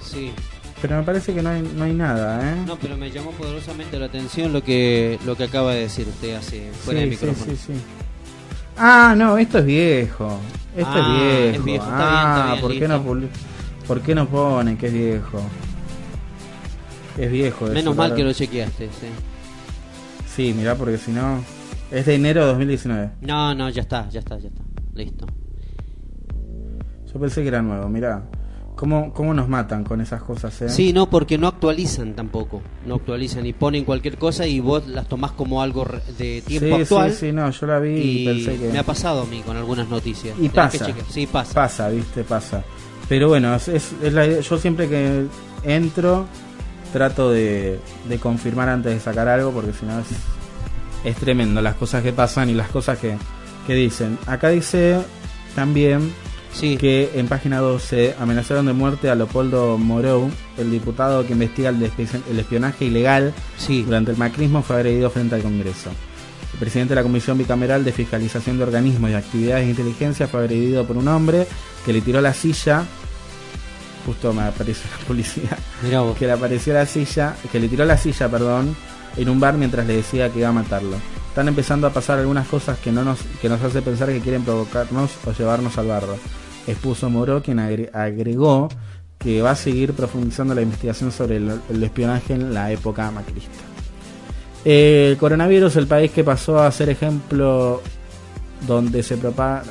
Sí. Pero me parece que no hay, no hay nada, ¿eh? No, pero me llamó poderosamente la atención lo que lo que acaba de decir usted hace fuera Sí, de sí, micrófono. sí, sí. Ah, no, esto es viejo. Esto Ah, es viejo. es viejo, está bien, ah, está bien, ¿por, qué no, ¿por qué no ponen que es viejo? Es viejo. eso, Menos mal claro. que lo chequeaste, sí. Sí, mirá, porque si no... Es de enero de 2019. No, no, ya está, ya está, ya está. Listo. Yo pensé que era nuevo, mirá. ¿Cómo, cómo nos matan con esas cosas, eh? Sí, no, porque no actualizan tampoco. No actualizan y ponen cualquier cosa y vos las tomás como algo de tiempo sí, actual. Sí, sí, no, yo la vi y, y pensé que... me ha pasado a mí con algunas noticias. Y pasa. que. Sí, pasa. Pasa, viste, pasa. Pero bueno, es, es- es la idea. yo siempre que entro trato de, de confirmar antes de sacar algo porque si no es, es tremendo las cosas que pasan y las cosas que, que dicen. Acá dice también que en página 12 amenazaron de muerte a Leopoldo Morou, el diputado que investiga el, espionaje ilegal durante el macrismo, fue agredido frente al Congreso. El presidente de la Comisión Bicameral de Fiscalización de Organismos y Actividades de Inteligencia fue agredido por un hombre que le tiró la silla. Justo me apareció la publicidad. Mirá vos. Que le apareció la silla, que le tiró la silla, perdón, en un bar mientras le decía que iba a matarlo. Están empezando a pasar algunas cosas que no nos que nos hace pensar que quieren provocarnos o llevarnos al barro. Expuso Moró, quien agre- agregó que va a seguir profundizando la investigación sobre el, espionaje en la época macrista. El coronavirus, el país que pasó a ser ejemplo donde se propaga,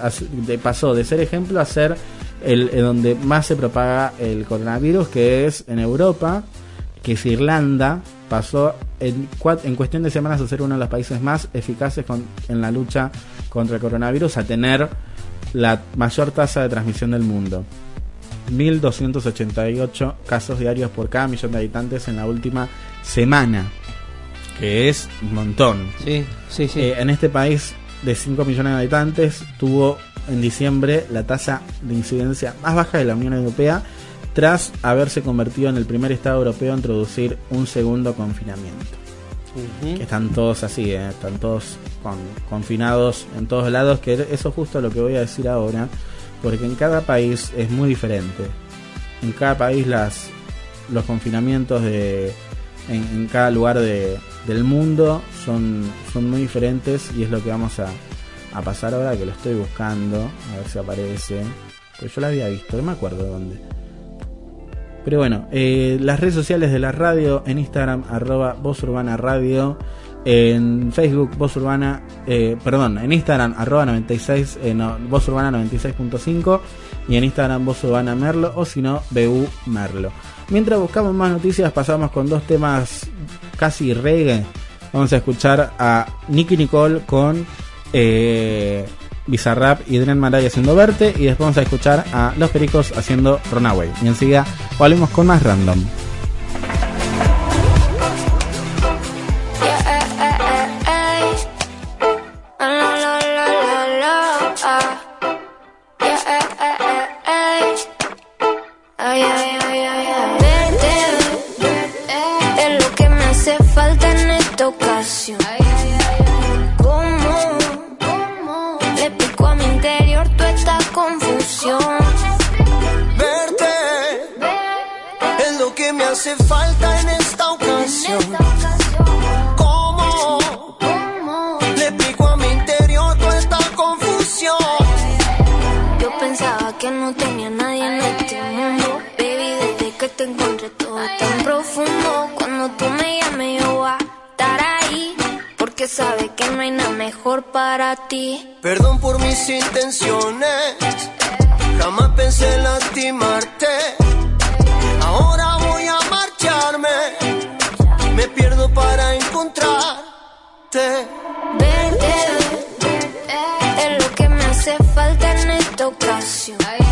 pasó de ser ejemplo a ser el, el donde más se propaga el coronavirus, que es en Europa, que es Irlanda, pasó en, en cuestión de semanas a ser uno de los países más eficaces con- en la lucha contra el coronavirus, a tener la mayor tasa de transmisión del mundo. 1.288 casos diarios por cada millón de habitantes en la última semana, que es un montón. Sí, sí, sí. Eh, en este país de 5 millones de habitantes tuvo en diciembre la tasa de incidencia más baja de la Unión Europea tras haberse convertido en el primer Estado europeo a introducir un segundo confinamiento. Que están todos así, eh, están todos con- confinados en todos lados, que eso es justo lo que voy a decir ahora, porque en cada país es muy diferente. En cada país las los confinamientos de en, en cada lugar de- del mundo son, son muy diferentes y es lo que vamos a, a pasar ahora que lo estoy buscando, a ver si aparece. Pues yo lo había visto, no me acuerdo de dónde. Pero bueno, eh, las redes sociales de la radio, en Instagram, arroba Voz Urbana Radio, en Facebook, Voz Urbana, eh, perdón, en Instagram, arroba 96, eh, no, Voz Urbana 96.5 y en Instagram, Voz Urbana Merlo o si no, BU Merlo. Mientras buscamos más noticias, pasamos con dos temas casi reggae. Vamos a escuchar a Nicky Nicole con eh, Bizarrap y Dren Maray haciendo Verte y después vamos a escuchar a Los Pericos haciendo Runaway. Y enseguida volvemos con más random. No tenía nadie en este mundo. Baby, desde que te encontré todo es tan profundo. Cuando tú me llames, yo voy a estar ahí. Porque sabes que no hay nada mejor para ti. Perdón por mis intenciones. Jamás pensé lastimarte. Ahora voy a marcharme. Me pierdo para encontrarte. Verte es lo que me hace falta en esta ocasión.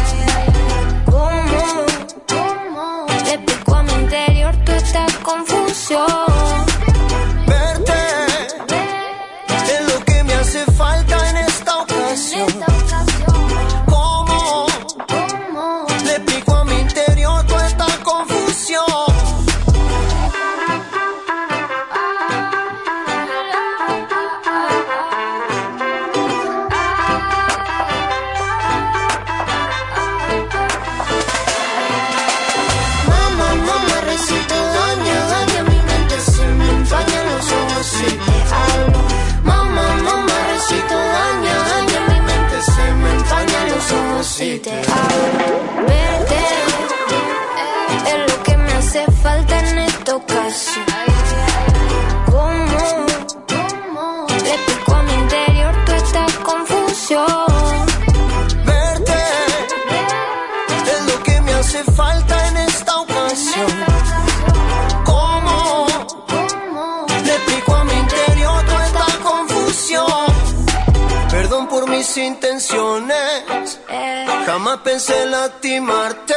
Jamás pensé lastimarte.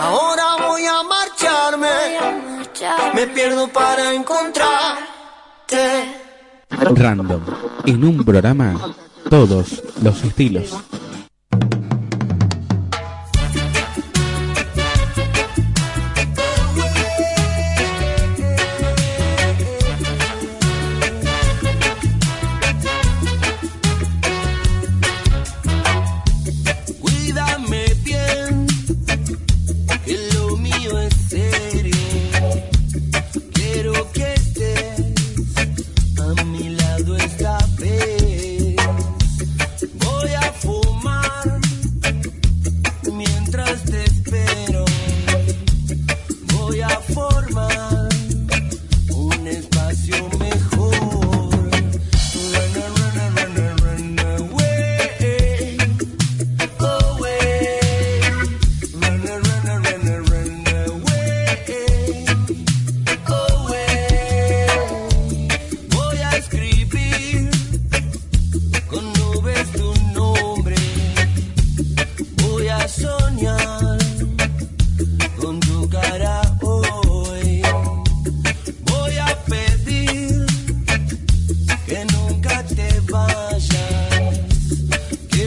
Ahora voy a marcharme. Me pierdo para encontrarte. Random. En un programa, todos los estilos.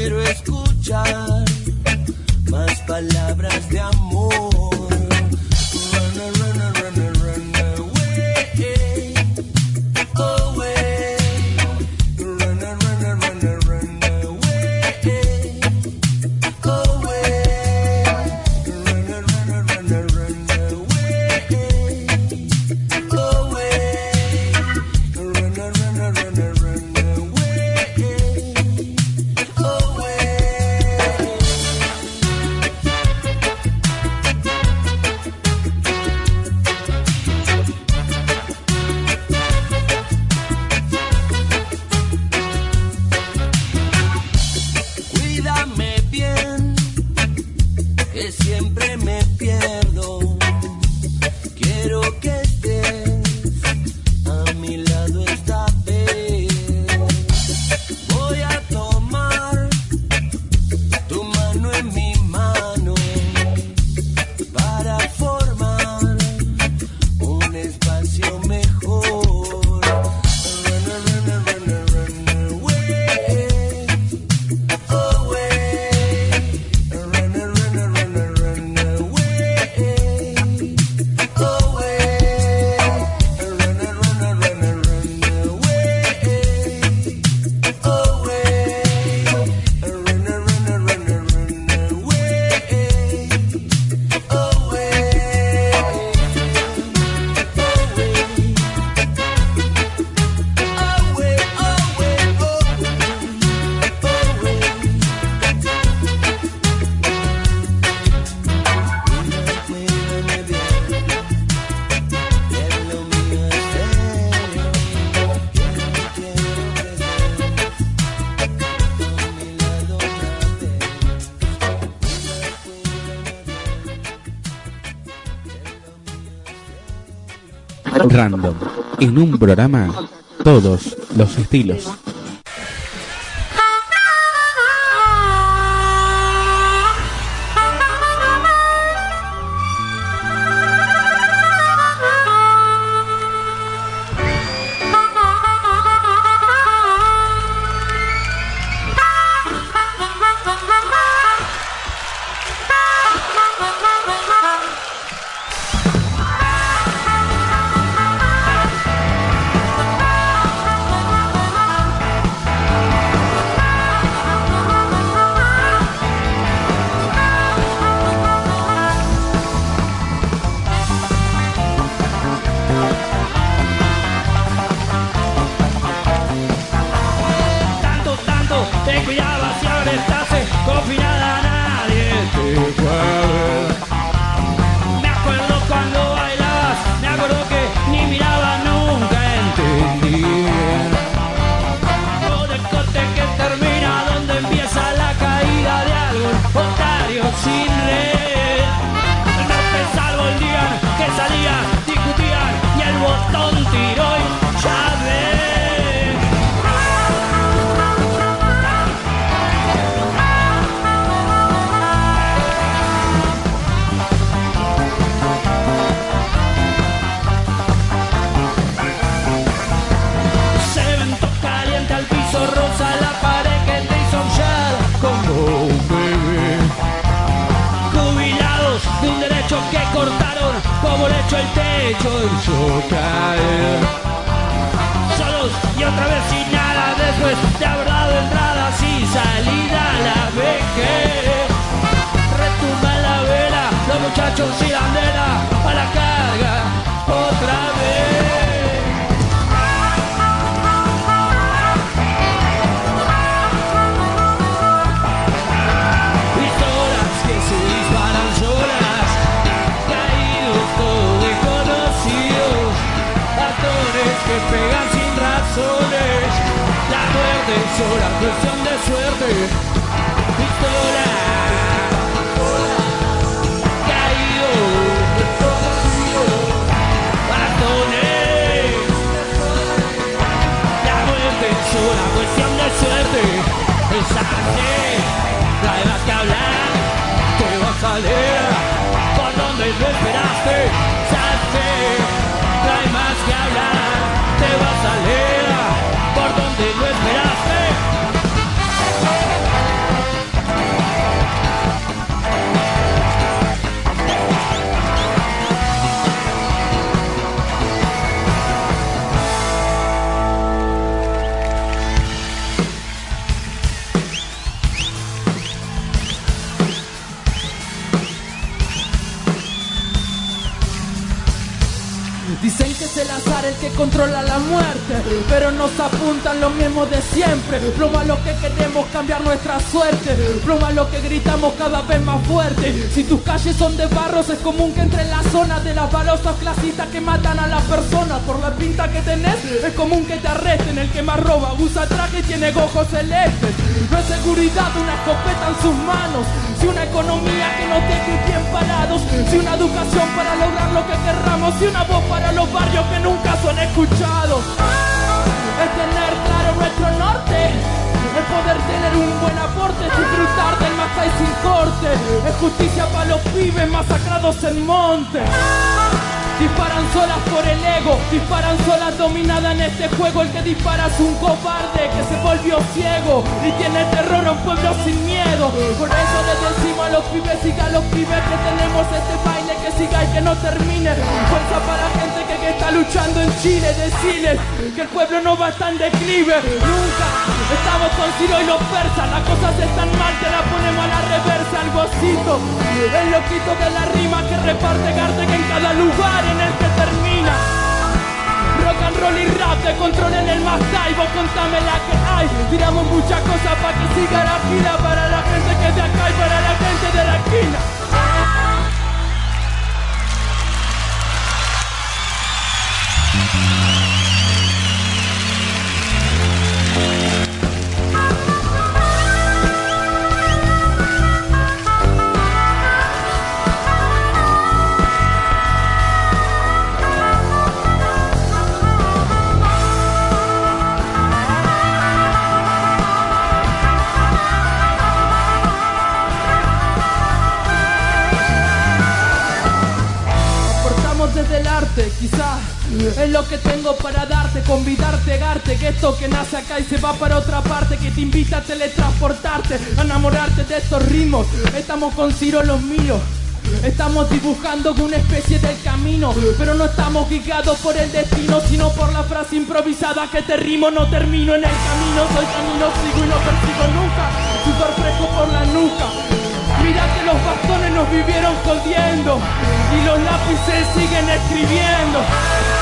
quiero escuchar más palabras de amor. random. En un programa, todos los estilos. El techo hizo caer. Solos y otra vez sin nada después de haber dado entradas y salida la vejez. Retumba la vela, los muchachos y la bandera a la carga otra vez. Que pegan sin razones, la muerte es sola cuestión de suerte. Pistola, desconocidos, actores, la muerte es sola cuestión de suerte. Es así, no hay más que hablar, te vas a leer por donde lo esperaste. Es te vas a leer por donde lo esperaste. Controla la muerte, pero nos apuntan lo mismo de siempre. Lo que queremos cambiar nuestra suerte, lo que gritamos cada vez más fuerte. Si tus calles son de barros, es común que entre en la zona de las balosas clasistas que matan a las personas por la pinta que tenés. Es común que te arresten, el que más roba usa traje y tiene ojos celestes. No es seguridad una escopeta en sus manos, si una economía que nos deje bien parados, si una educación para lograr lo que querramos, si una voz para los barrios que nunca son escuchados. Es tener claro nuestro norte, es poder tener un buen aporte, disfrutar del Masai sin corte, es justicia para los pibes masacrados en monte. Disparan solas por el ego, disparan solas dominada en este juego. El que dispara es un cobarde que se volvió ciego y tiene terror a un pueblo sin miedo. Por eso les decimos a los pibes, siga a los pibes que tenemos este baile que siga y que no termine. Fuerza para gente que, está luchando en Chile, decirles que el pueblo no va a en declive. Nunca estamos con Ciro y los persas, las cosas están mal, te la ponemos a la reversa, al gocito. El loquito de la rima que reparte Garte que en cada lugar en el que termina. Rock and roll y rap te controlen el más vos contame la que hay. Tiramos muchas cosas para que siga la gira para la gente que es de acá y para la gente de la esquina. Es lo que tengo para darte, convidarte, garte, que esto que nace acá y se va para otra parte, que te invita a teletransportarte, a enamorarte de estos ritmos. Estamos con Ciro los míos. Estamos dibujando una especie del camino, pero no estamos guiados por el destino, sino por la frase improvisada que te rimo, no termino en el camino, soy camino, sigo y no persigo nunca, sudor fresco por la nuca. Mira que los bastones nos vivieron jodiendo y los lápices siguen escribiendo.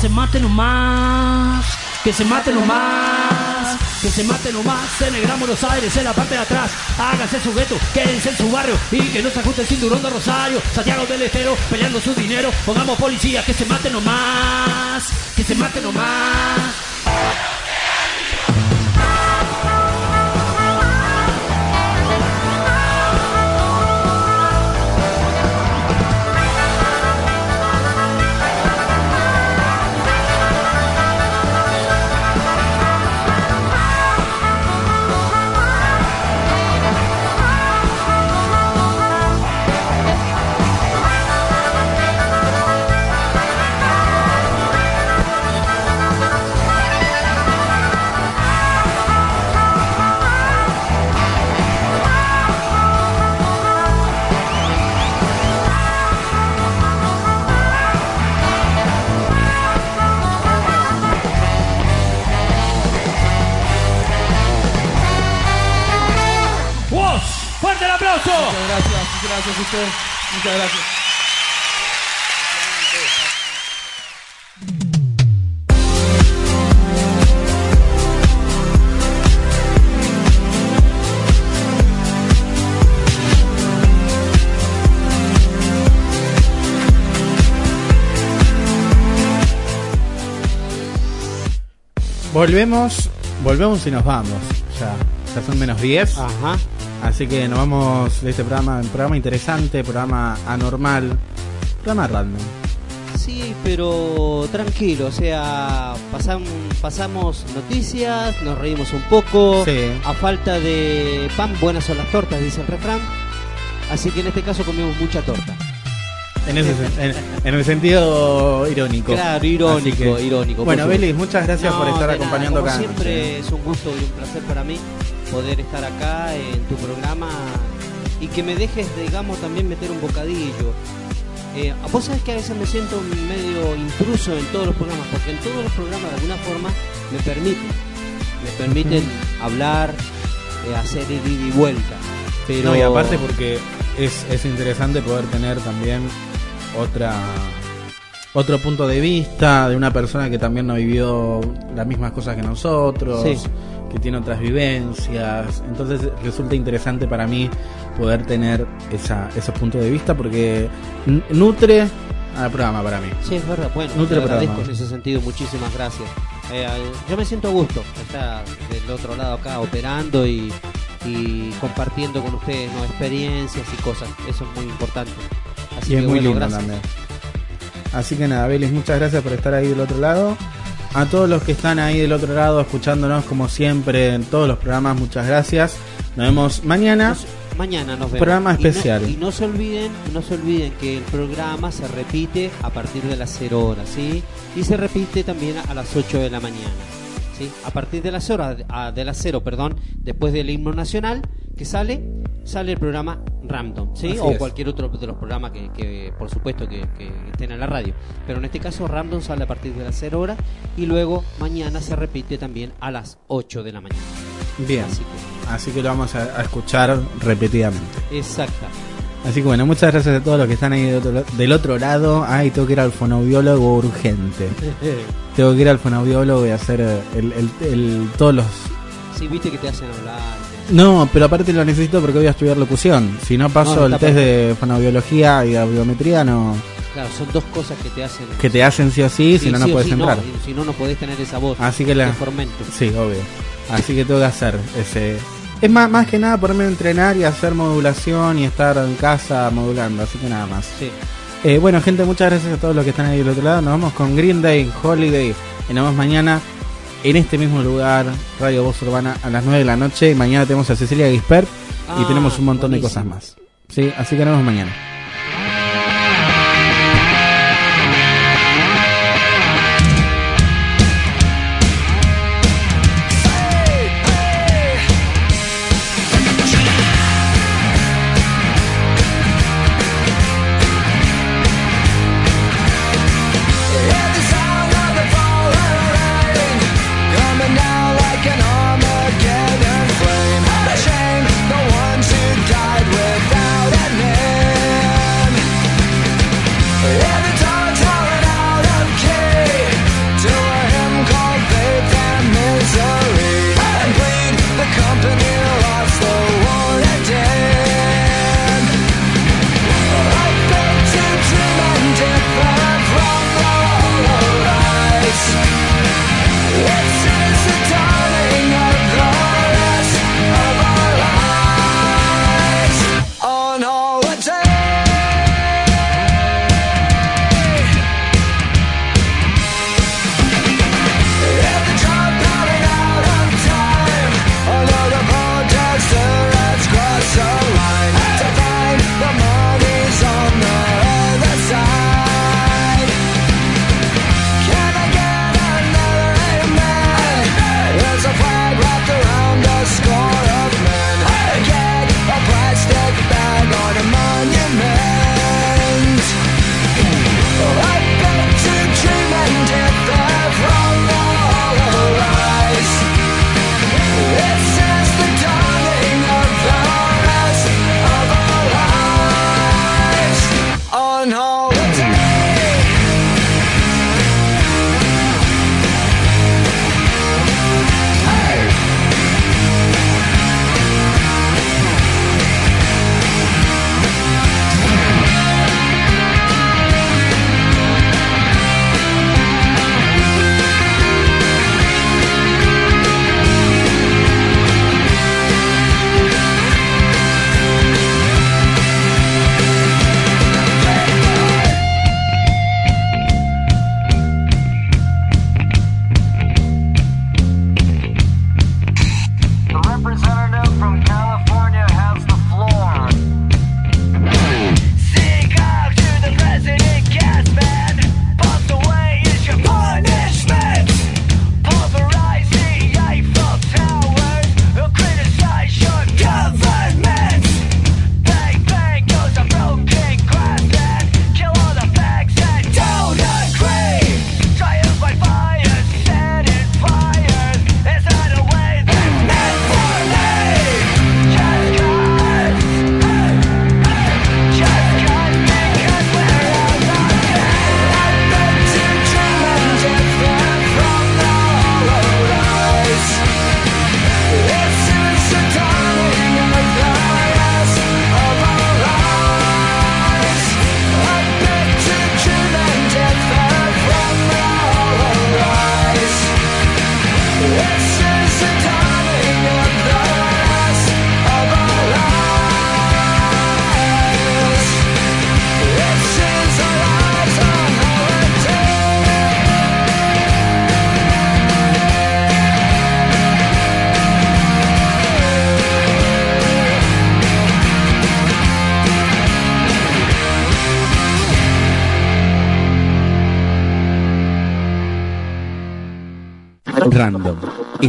Se mate nomás, que se mate nomás. que se mate nomás en el Gran Buenos Aires, en la parte de atrás. Háganse su gueto, quédense en su barrio y que no se ajuste el cinturón de Rosario. Santiago del Estero, peleando su dinero. Pongamos policía, que se mate nomás, que se mate nomás. Gracias, muchas gracias a usted. Muchas gracias. Volvemos, volvemos y nos vamos. Ya, ya son menos 10. Ajá. Así que nos vamos de este programa, un programa interesante, programa anormal, programa random. Sí, pero tranquilo, o sea, pasam- pasamos noticias, nos reímos un poco. Sí. A falta de pan, buenas son las tortas, dice el refrán. Así que en este caso comimos mucha torta. En, ese, en, en el sentido irónico. Claro, irónico, que- irónico. Bueno, Belis, muchas gracias por estar acompañando nada, acá. como siempre es un gusto y un placer para mí poder estar acá en tu programa y que me dejes, digamos, también meter un bocadillo. Eh, vos sabés que a veces me siento medio intruso en todos los programas, porque en todos los programas de alguna forma me permiten, me permiten hablar, eh, hacer ir y vuelta. Pero No, y aparte porque es, es interesante poder tener también otra otro punto de vista de una persona que también no vivió las mismas cosas que nosotros, Sí. Que tiene otras vivencias. Entonces resulta interesante para mí poder tener esa, esos puntos de vista porque nutre al programa para mí. Sí, es verdad. Bueno, Nutre te agradezco programa. en ese sentido. Muchísimas gracias. Eh, yo me siento a gusto estar del otro lado acá operando y, y compartiendo con ustedes ¿no? experiencias y cosas. Eso es muy importante. Así y es que, muy bueno, lindo gracias. también. Así que nada, Belis, muchas gracias por estar ahí del otro lado. A todos los que están ahí del otro lado escuchándonos como siempre en todos los programas, muchas gracias. Nos vemos mañana. Mañana nos vemos. Programa Y no- especial. Y no, se olviden, no se olviden que el programa se repite a partir de las 0 horas, ¿sí? Y se repite también a las 8 de la mañana, ¿sí? A partir de las horas a- de las 0, perdón, después del himno nacional que sale, sale el programa Random, ¿sí? Así o es. cualquier otro de los programas que, que, por supuesto que, que estén en la radio. Pero en este caso Random sale a partir de las 0 horas y luego mañana se repite también a las 8 de la mañana. Bien. Así Así que lo vamos a, a escuchar repetidamente. Exacta. Así que bueno, muchas gracias a todos los que están ahí del otro, del otro lado. Ay, tengo que ir al fonoaudiólogo urgente. Tengo que ir al fonoaudiólogo y hacer eh, el, el- el- todos los... Sí, viste que te hacen hablar. No, pero aparte lo necesito porque voy a estudiar locución. Si no paso No, el test de fonoaudiología y audiometría, no... Claro, son dos cosas que te hacen. Que te hacen sí o sí, si no, no sí puedes sí, entrar. si no, no podés tener esa voz. Así que la... de. Sí, obvio. Así que tengo que hacer ese... Es más, más que nada ponerme a entrenar y hacer modulación y estar en casa modulando, así que nada más. Sí. Eh, bueno, gente, muchas gracias a todos los que están ahí del otro lado. Nos vamos con Green Day, Holiday. Y nos vemos mañana en este mismo lugar, Radio Voz Urbana, a las 9 de la noche. Y mañana tenemos a Cecilia Gispert y Ah, tenemos un montón de cosas más. Sí, así que nos vemos mañana.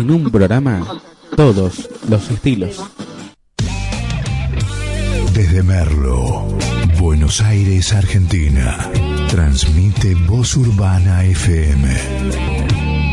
Un programa, todos los estilos. Desde Merlo, Buenos Aires, Argentina. Transmite Voz Urbana FM.